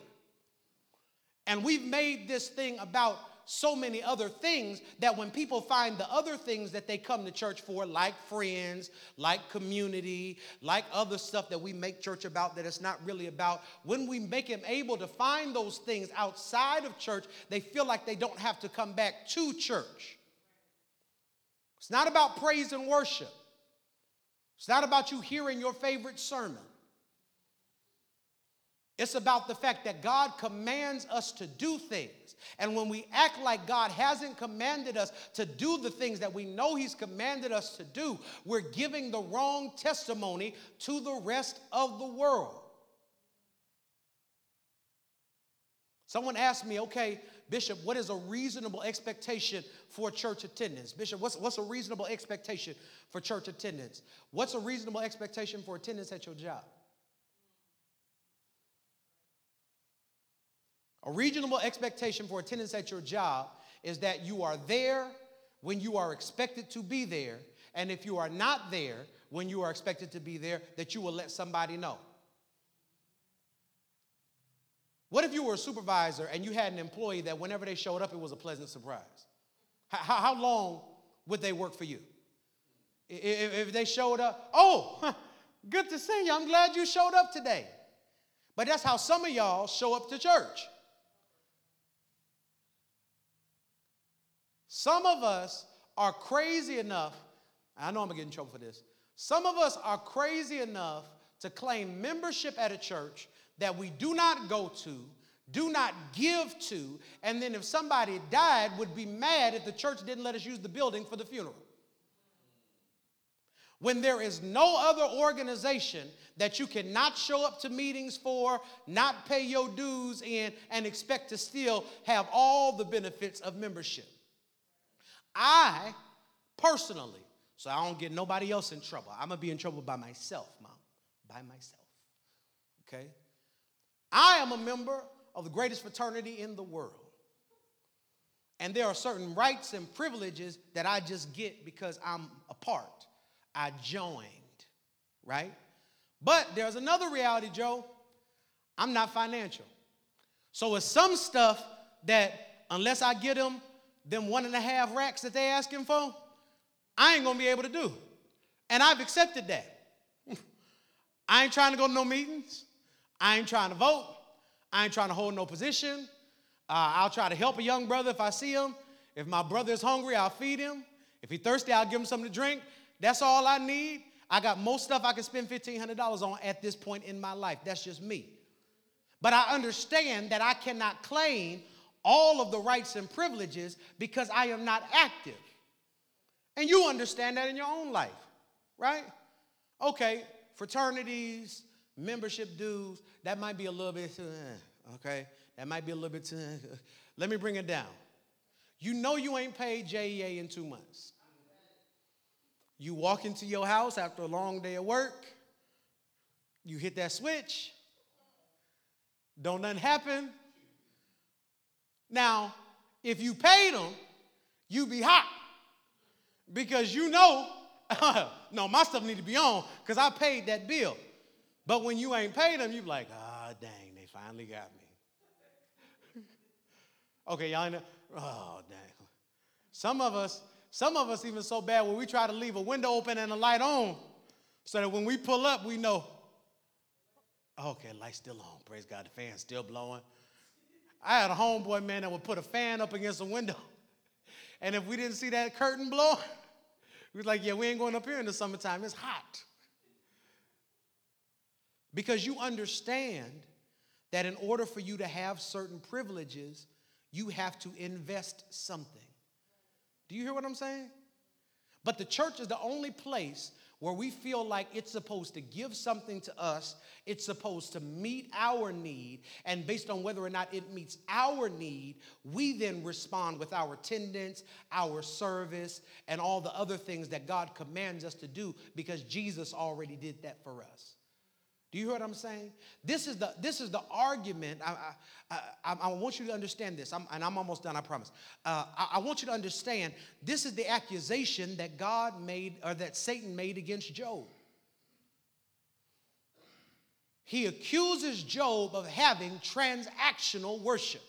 And we've made this thing about so many other things that when people find the other things that they come to church for, like friends, like community, like other stuff that we make church about that it's not really about, when we make them able to find those things outside of church, they feel like they don't have to come back to church. It's not about praise and worship. It's not about you hearing your favorite sermon. It's about the fact that God commands us to do things. And when we act like God hasn't commanded us to do the things that we know He's commanded us to do, we're giving the wrong testimony to the rest of the world. Someone asked me, okay, Bishop, what is a reasonable expectation for church attendance? Bishop, what's, what's a reasonable expectation for church attendance? What's a reasonable expectation for attendance at your job? A reasonable expectation for attendance at your job is that you are there when you are expected to be there, and if you are not there when you are expected to be there, that you will let somebody know. What if you were a supervisor and you had an employee that whenever they showed up, it was a pleasant surprise? How, how long would they work for you? If, if they showed up, oh, good to see you. I'm glad you showed up today. But that's how some of y'all show up to church. Some of us are crazy enough, I know I'm gonna get in trouble for this. Some of us are crazy enough to claim membership at a church that we do not go to, do not give to, and then if somebody died, would be mad if the church didn't let us use the building for the funeral. When there is no other organization that you cannot show up to meetings for, not pay your dues in, and expect to still have all the benefits of membership. I personally, so I don't get nobody else in trouble. I'm gonna be in trouble by myself, mom. By myself. Okay? I am a member of the greatest fraternity in the world. And there are certain rights and privileges that I just get because I'm a part. I joined, right? But there's another reality, Joe. I'm not financial. So it's some stuff that unless I get them them one and a half racks that they asking for, I ain't gonna be able to do. And I've accepted that. I ain't trying to go to no meetings. I ain't trying to vote. I ain't trying to hold no position. Uh, I'll try to help a young brother if I see him. If my brother is hungry, I'll feed him. If he's thirsty, I'll give him something to drink. That's all I need. I got most stuff I can spend $1,500 on at this point in my life. That's just me. But I understand that I cannot claim all of the rights and privileges because I am not active. And you understand that in your own life, right? Okay, fraternities, membership dues, that might be a little bit, uh, okay? That might be a little bit, uh, let me bring it down. You know you ain't paid JEA in two months. You walk into your house after a long day of work, you hit that switch, don't nothing happen, now, if you paid them, you'd be hot because you know, no, my stuff need to be on because I paid that bill. But when you ain't paid them, you be like, ah, oh, dang, they finally got me. okay, y'all know, oh, dang. Some of us, some of us even so bad where we try to leave a window open and a light on so that when we pull up, we know, okay, light's still on. Praise God, the fan's still blowing. I had a homeboy, man, that would put a fan up against a window. And if we didn't see that curtain blow, we was like, yeah, we ain't going up here in the summertime. It's hot. Because you understand that in order for you to have certain privileges, you have to invest something. Do you hear what I'm saying? But the church is the only place where we feel like it's supposed to give something to us, it's supposed to meet our need, and based on whether or not it meets our need, we then respond with our attendance, our service, and all the other things that God commands us to do because Jesus already did that for us. Do you hear what I'm saying? This is the, this is the argument. I, I, I, I want you to understand this, I'm, and I'm almost done, I promise. Uh, I, I want you to understand this is the accusation that God made, or that Satan made against Job. He accuses Job of having transactional worship.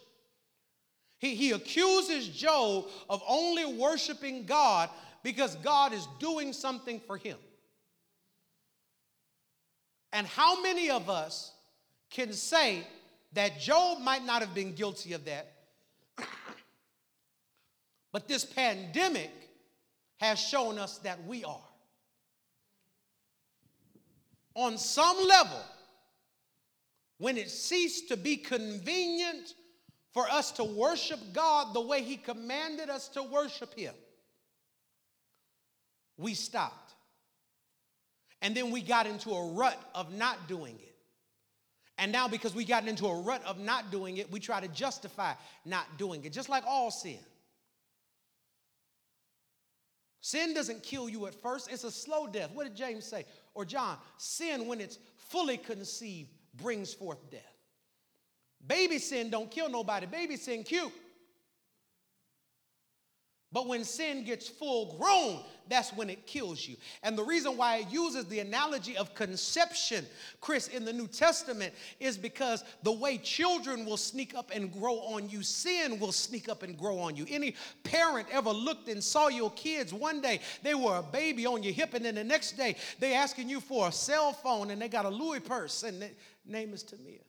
He, he accuses Job of only worshiping God because God is doing something for him. And how many of us can say that Job might not have been guilty of that, but this pandemic has shown us that we are? On some level, when it ceased to be convenient for us to worship God the way He commanded us to worship Him, we stopped. And then we got into a rut of not doing it. And now, because we got into a rut of not doing it, we try to justify not doing it, just like all sin. Sin doesn't kill you at first, it's a slow death. What did James say? Or John? Sin, when it's fully conceived, brings forth death. Baby sin don't kill nobody, baby sin cute. But when sin gets full grown, that's when it kills you. And the reason why it uses the analogy of conception, Chris, in the New Testament, is because the way children will sneak up and grow on you, sin will sneak up and grow on you. Any parent ever looked and saw your kids one day, they were a baby on your hip, and then the next day they asking you for a cell phone and they got a Louis purse, and the name is Tamia.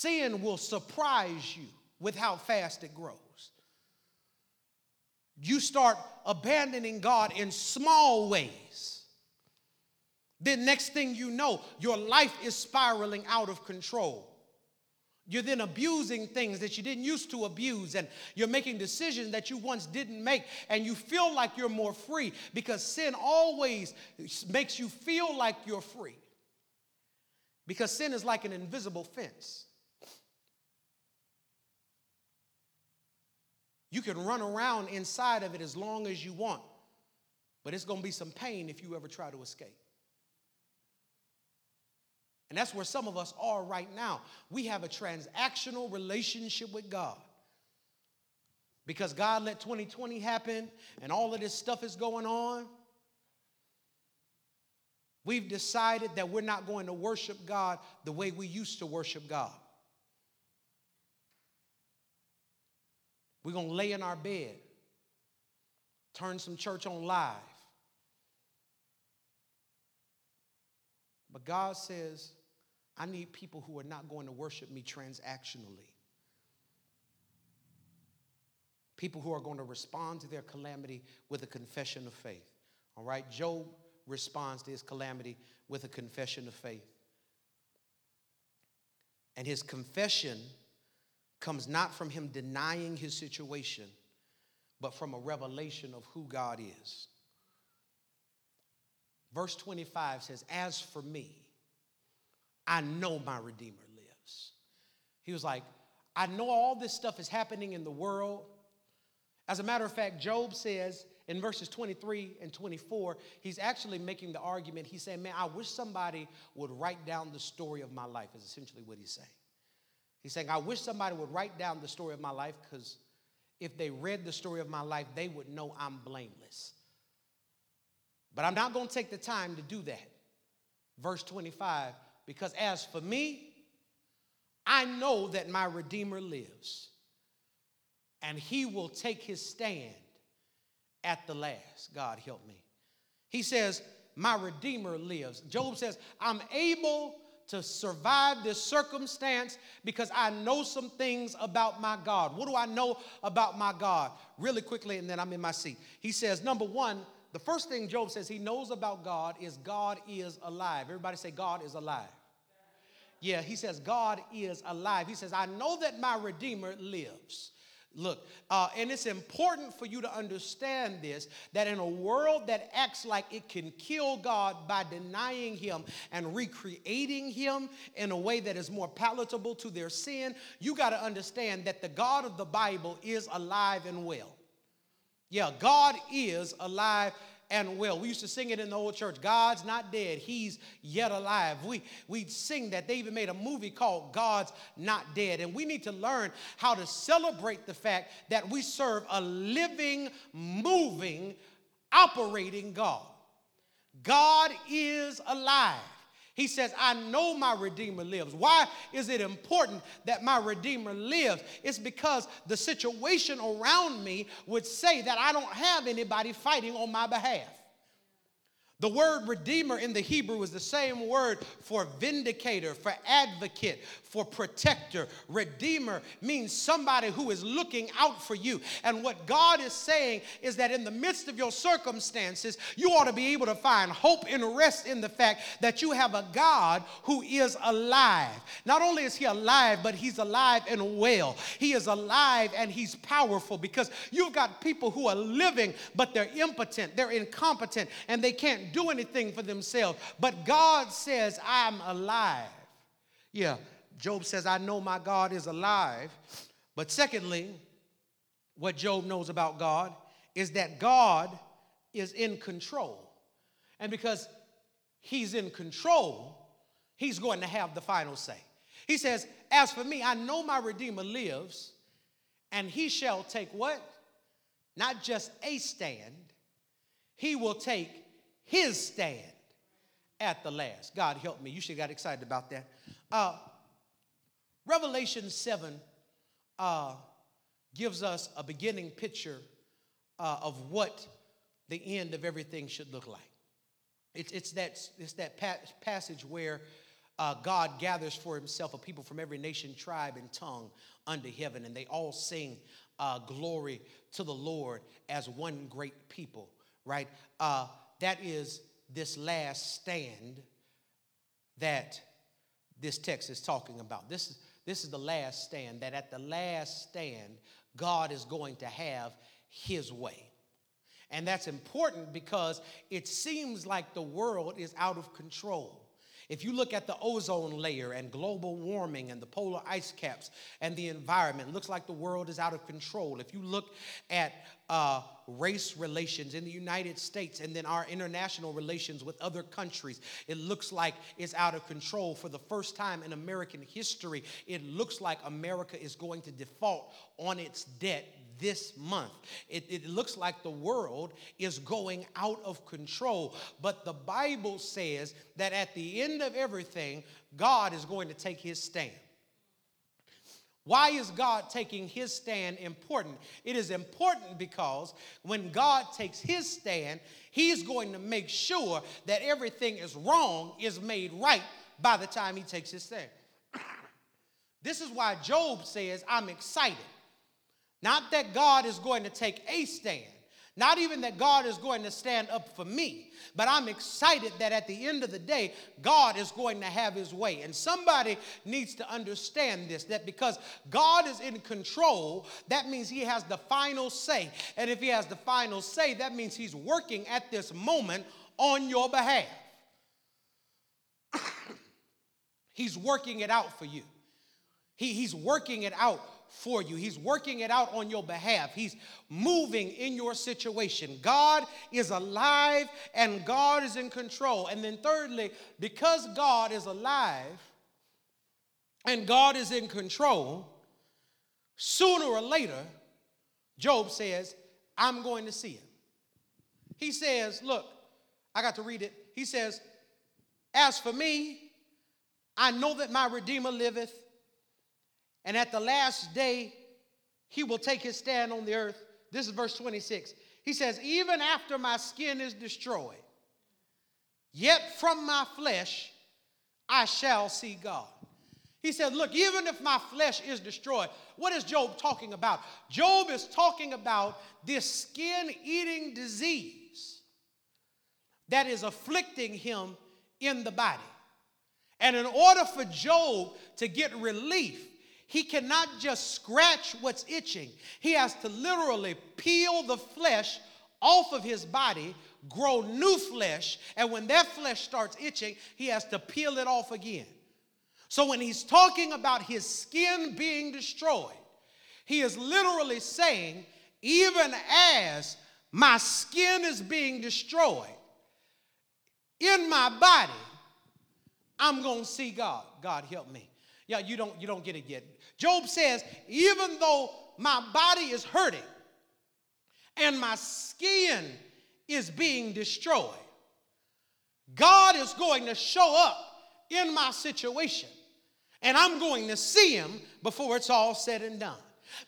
Sin will surprise you with how fast it grows. You start abandoning God in small ways. Then, next thing you know, your life is spiraling out of control. You're then abusing things that you didn't used to abuse, and you're making decisions that you once didn't make, and you feel like you're more free because sin always makes you feel like you're free. Because sin is like an invisible fence. You can run around inside of it as long as you want, but it's going to be some pain if you ever try to escape. And that's where some of us are right now. We have a transactional relationship with God. Because God let 2020 happen and all of this stuff is going on. We've decided that we're not going to worship God the way we used to worship God. We're going to lay in our bed, turn some church on live. But God says, I need people who are not going to worship me transactionally. People who are going to respond to their calamity with a confession of faith. All right? Job responds to his calamity with a confession of faith. And his confession comes not from him denying his situation, but from a revelation of who God is. Verse 25 says, As for me, I know my Redeemer lives. He was like, I know all this stuff is happening in the world. As a matter of fact, Job says in verses 23 and 24, he's actually making the argument. He's saying, Man, I wish somebody would write down the story of my life, is essentially what he's saying. He's saying, I wish somebody would write down the story of my life because if they read the story of my life, they would know I'm blameless. But I'm not going to take the time to do that. Verse 25, because as for me, I know that my Redeemer lives, and he will take his stand at the last. God help me. He says, My Redeemer lives. Job says, I'm able to survive this circumstance because I know some things about my God. What do I know about my God? Really quickly, and then I'm in my seat. He says, number one, the first thing Job says he knows about God is God is alive. Everybody say, God is alive. Yeah, he says, God is alive. He says, I know that my Redeemer lives. Look, uh, and it's important for you to understand this that in a world that acts like it can kill God by denying Him and recreating Him in a way that is more palatable to their sin, you got to understand that the God of the Bible is alive and well. Yeah, God is alive and well. We used to sing it in the old church God's not dead, He's yet alive. We, we'd sing that. They even made a movie called God's Not Dead. And we need to learn how to celebrate the fact that we serve a living, moving, operating God. God is alive. He says, I know my Redeemer lives. Why is it important that my Redeemer lives? It's because the situation around me would say that I don't have anybody fighting on my behalf. The word redeemer in the Hebrew is the same word for vindicator, for advocate, for protector. Redeemer means somebody who is looking out for you. And what God is saying is that in the midst of your circumstances, you ought to be able to find hope and rest in the fact that you have a God who is alive. Not only is He alive, but He's alive and well. He is alive and He's powerful because you've got people who are living, but they're impotent, they're incompetent, and they can't do anything for themselves. But God says, I'm alive. Yeah, Job says, I know my God is alive. But secondly, what Job knows about God is that God is in control. And because he's in control, he's going to have the final say. He says, As for me, I know my Redeemer lives, and he shall take what? Not just a stand, he will take his stand at the last. God help me. You should have got excited about that. Uh, Revelation 7 uh, gives us a beginning picture uh, of what the end of everything should look like. It's, it's that, it's that pa- passage where uh, God gathers for himself a people from every nation, tribe, and tongue under heaven, and they all sing uh, glory to the Lord as one great people, right? Uh, that is this last stand that this text is talking about. This is, this is the last stand, that at the last stand, God is going to have his way. And that's important because it seems like the world is out of control. If you look at the ozone layer and global warming and the polar ice caps and the environment, looks like the world is out of control. If you look at uh, race relations in the United States and then our international relations with other countries. It looks like it's out of control. For the first time in American history, it looks like America is going to default on its debt this month. It, it, looks like the world is going out of control. But the Bible says that at the end of everything, God is going to take his stand. Why is God taking his stand important? It is important because when God takes his stand, he's going to make sure that everything is wrong is made right by the time he takes his stand. this is why Job says, I'm excited. Not that God is going to take a stand, not even that God is going to stand up for me, but I'm excited that at the end of the day, God is going to have his way. And somebody needs to understand this that because God is in control, that means he has the final say. And if he has the final say, that means he's working at this moment on your behalf. he's working it out for you. He, he's working it out for you. He's working it out on your behalf. He's moving in your situation. God is alive and God is in control. And then, thirdly, because God is alive and God is in control, sooner or later, Job says, I'm going to see him. He says, Look, I got to read it. He says, As for me, I know that my Redeemer liveth and at the last day, he will take his stand on the earth. This is verse 26. He says, Even after my skin is destroyed, yet from my flesh I shall see God. He said, Look, even if my flesh is destroyed, what is Job talking about? Job is talking about this skin eating disease that is afflicting him in the body. And in order for Job to get relief, he cannot just scratch what's itching. He has to literally peel the flesh off of his body, grow new flesh, and when that flesh starts itching, he has to peel it off again. So when he's talking about his skin being destroyed, he is literally saying, even as my skin is being destroyed in my body, I'm to see God. God, help me. Yeah, you don't, you don't get it yet. Job says, even though my body is hurting and my skin is being destroyed, God is going to show up in my situation. And I'm going to see him before it's all said and done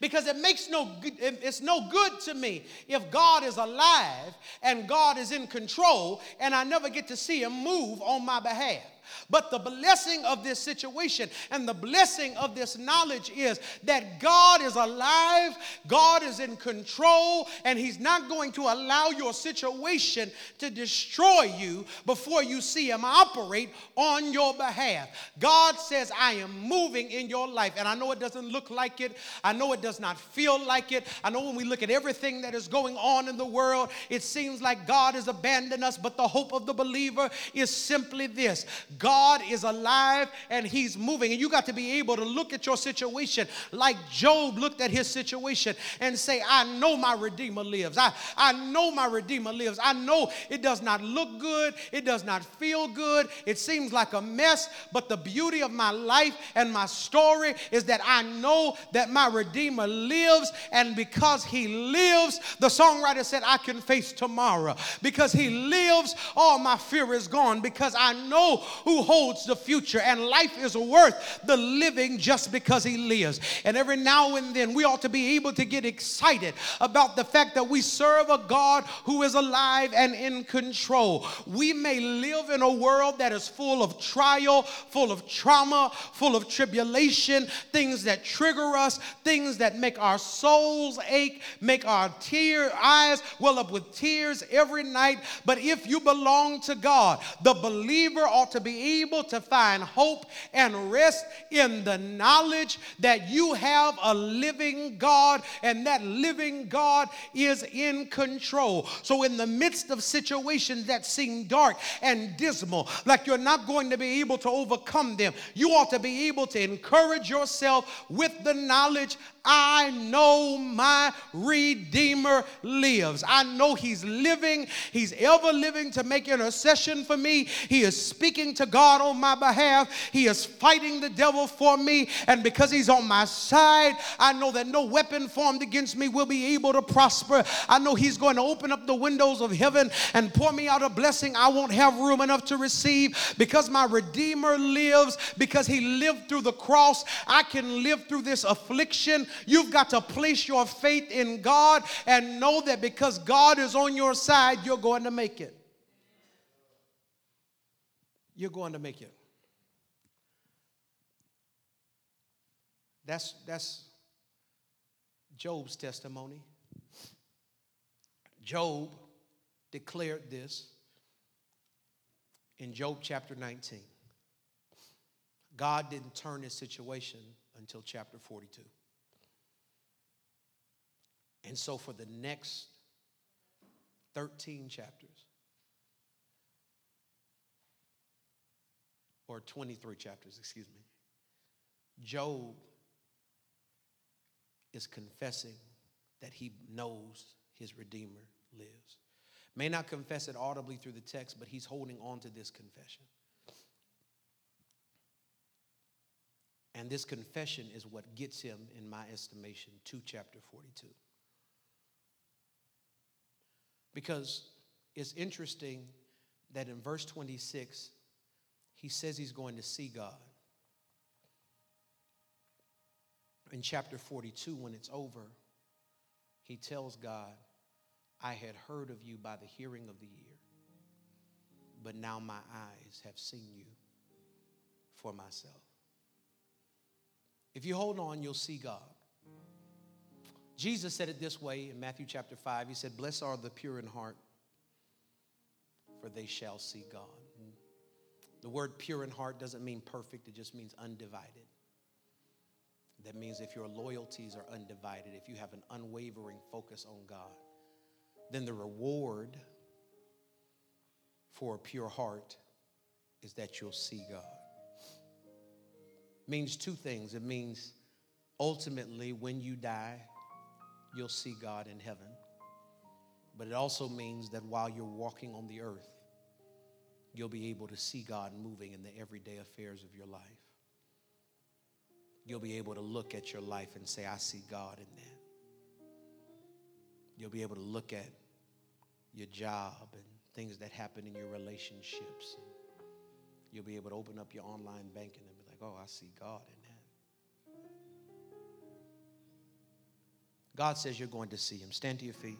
because it makes no it's no good to me if God is alive and God is in control and I never get to see him move on my behalf. But the blessing of this situation and the blessing of this knowledge is that God is alive, God is in control, and He's not going to allow your situation to destroy you before you see Him operate on your behalf. God says, I am moving in your life. And I know it doesn't look like it, I know it does not feel like it. I know when we look at everything that is going on in the world, it seems like God has abandoned us, but the hope of the believer is simply this God is alive and he's moving. And you got to be able to look at your situation like Job looked at his situation and say, I know my Redeemer lives. I, I know my Redeemer lives. I know it does not look good. It does not feel good. It seems like a mess. But the beauty of my life and my story is that I know that my Redeemer lives. And because he lives, the songwriter said, I can face tomorrow. Because he lives, all my fear is gone. Because I know who holds the future, and life is worth the living just because He lives. And every now and then, we ought to be able to get excited about the fact that we serve a God who is alive and in control. We may live in a world that is full of trial, full of trauma, full of tribulation, things that trigger us, things that make our souls ache, make our tear eyes well up with tears every night. But if you belong to God, the believer ought to be able to find hope and rest in the knowledge that you have a living God and that living God is in control. So, in the midst of situations that seem dark and dismal, like you're not going to be able to overcome them, you ought to be able to encourage yourself with the knowledge I know my Redeemer lives. I know He's living, He's ever living to make intercession for me. He is speaking to God on my behalf, He is fighting the devil for me. And because He's on my side, I know that no weapon formed against me will be able to prosper. I know He's going to open up the windows of heaven and pour me out a blessing I won't have room enough to receive. Because my Redeemer lives, because He lived through the cross, I can live through this affliction You've got to place your faith in God and know that because God is on your side, you're going to make it. You're going to make it. That's, that's Job's testimony. Job declared this in Job chapter 19. God didn't turn his situation until chapter 42. And so for the next 13 chapters, or 23 chapters, excuse me, Job is confessing that he knows his Redeemer lives. May not confess it audibly through the text, but he's holding on to this confession. And this confession is what gets him, in my estimation, to chapter 42. Because it's interesting that in verse 26, he says he's going to see God. In chapter 42, when it's over, he tells God, I had heard of you by the hearing of the ear, but now my eyes have seen you for myself. If you hold on, you'll see God. Jesus said it this way in Matthew chapter 5. He said, Blessed are the pure in heart, for they shall see God. The word pure in heart doesn't mean perfect, it just means undivided. That means if your loyalties are undivided, if you have an unwavering focus on God, then the reward for a pure heart is that you'll see God. It means two things. It means ultimately when you die, you'll see God in heaven. But it also means that while you're walking on the earth, you'll be able to see God moving in the everyday affairs of your life. You'll be able to look at your life and say, I see God in that. You'll be able to look at your job and things that happen in your relationships You'll be able to open up your online banking and be like, oh, I see God in God says you're going to see him. Stand to your feet.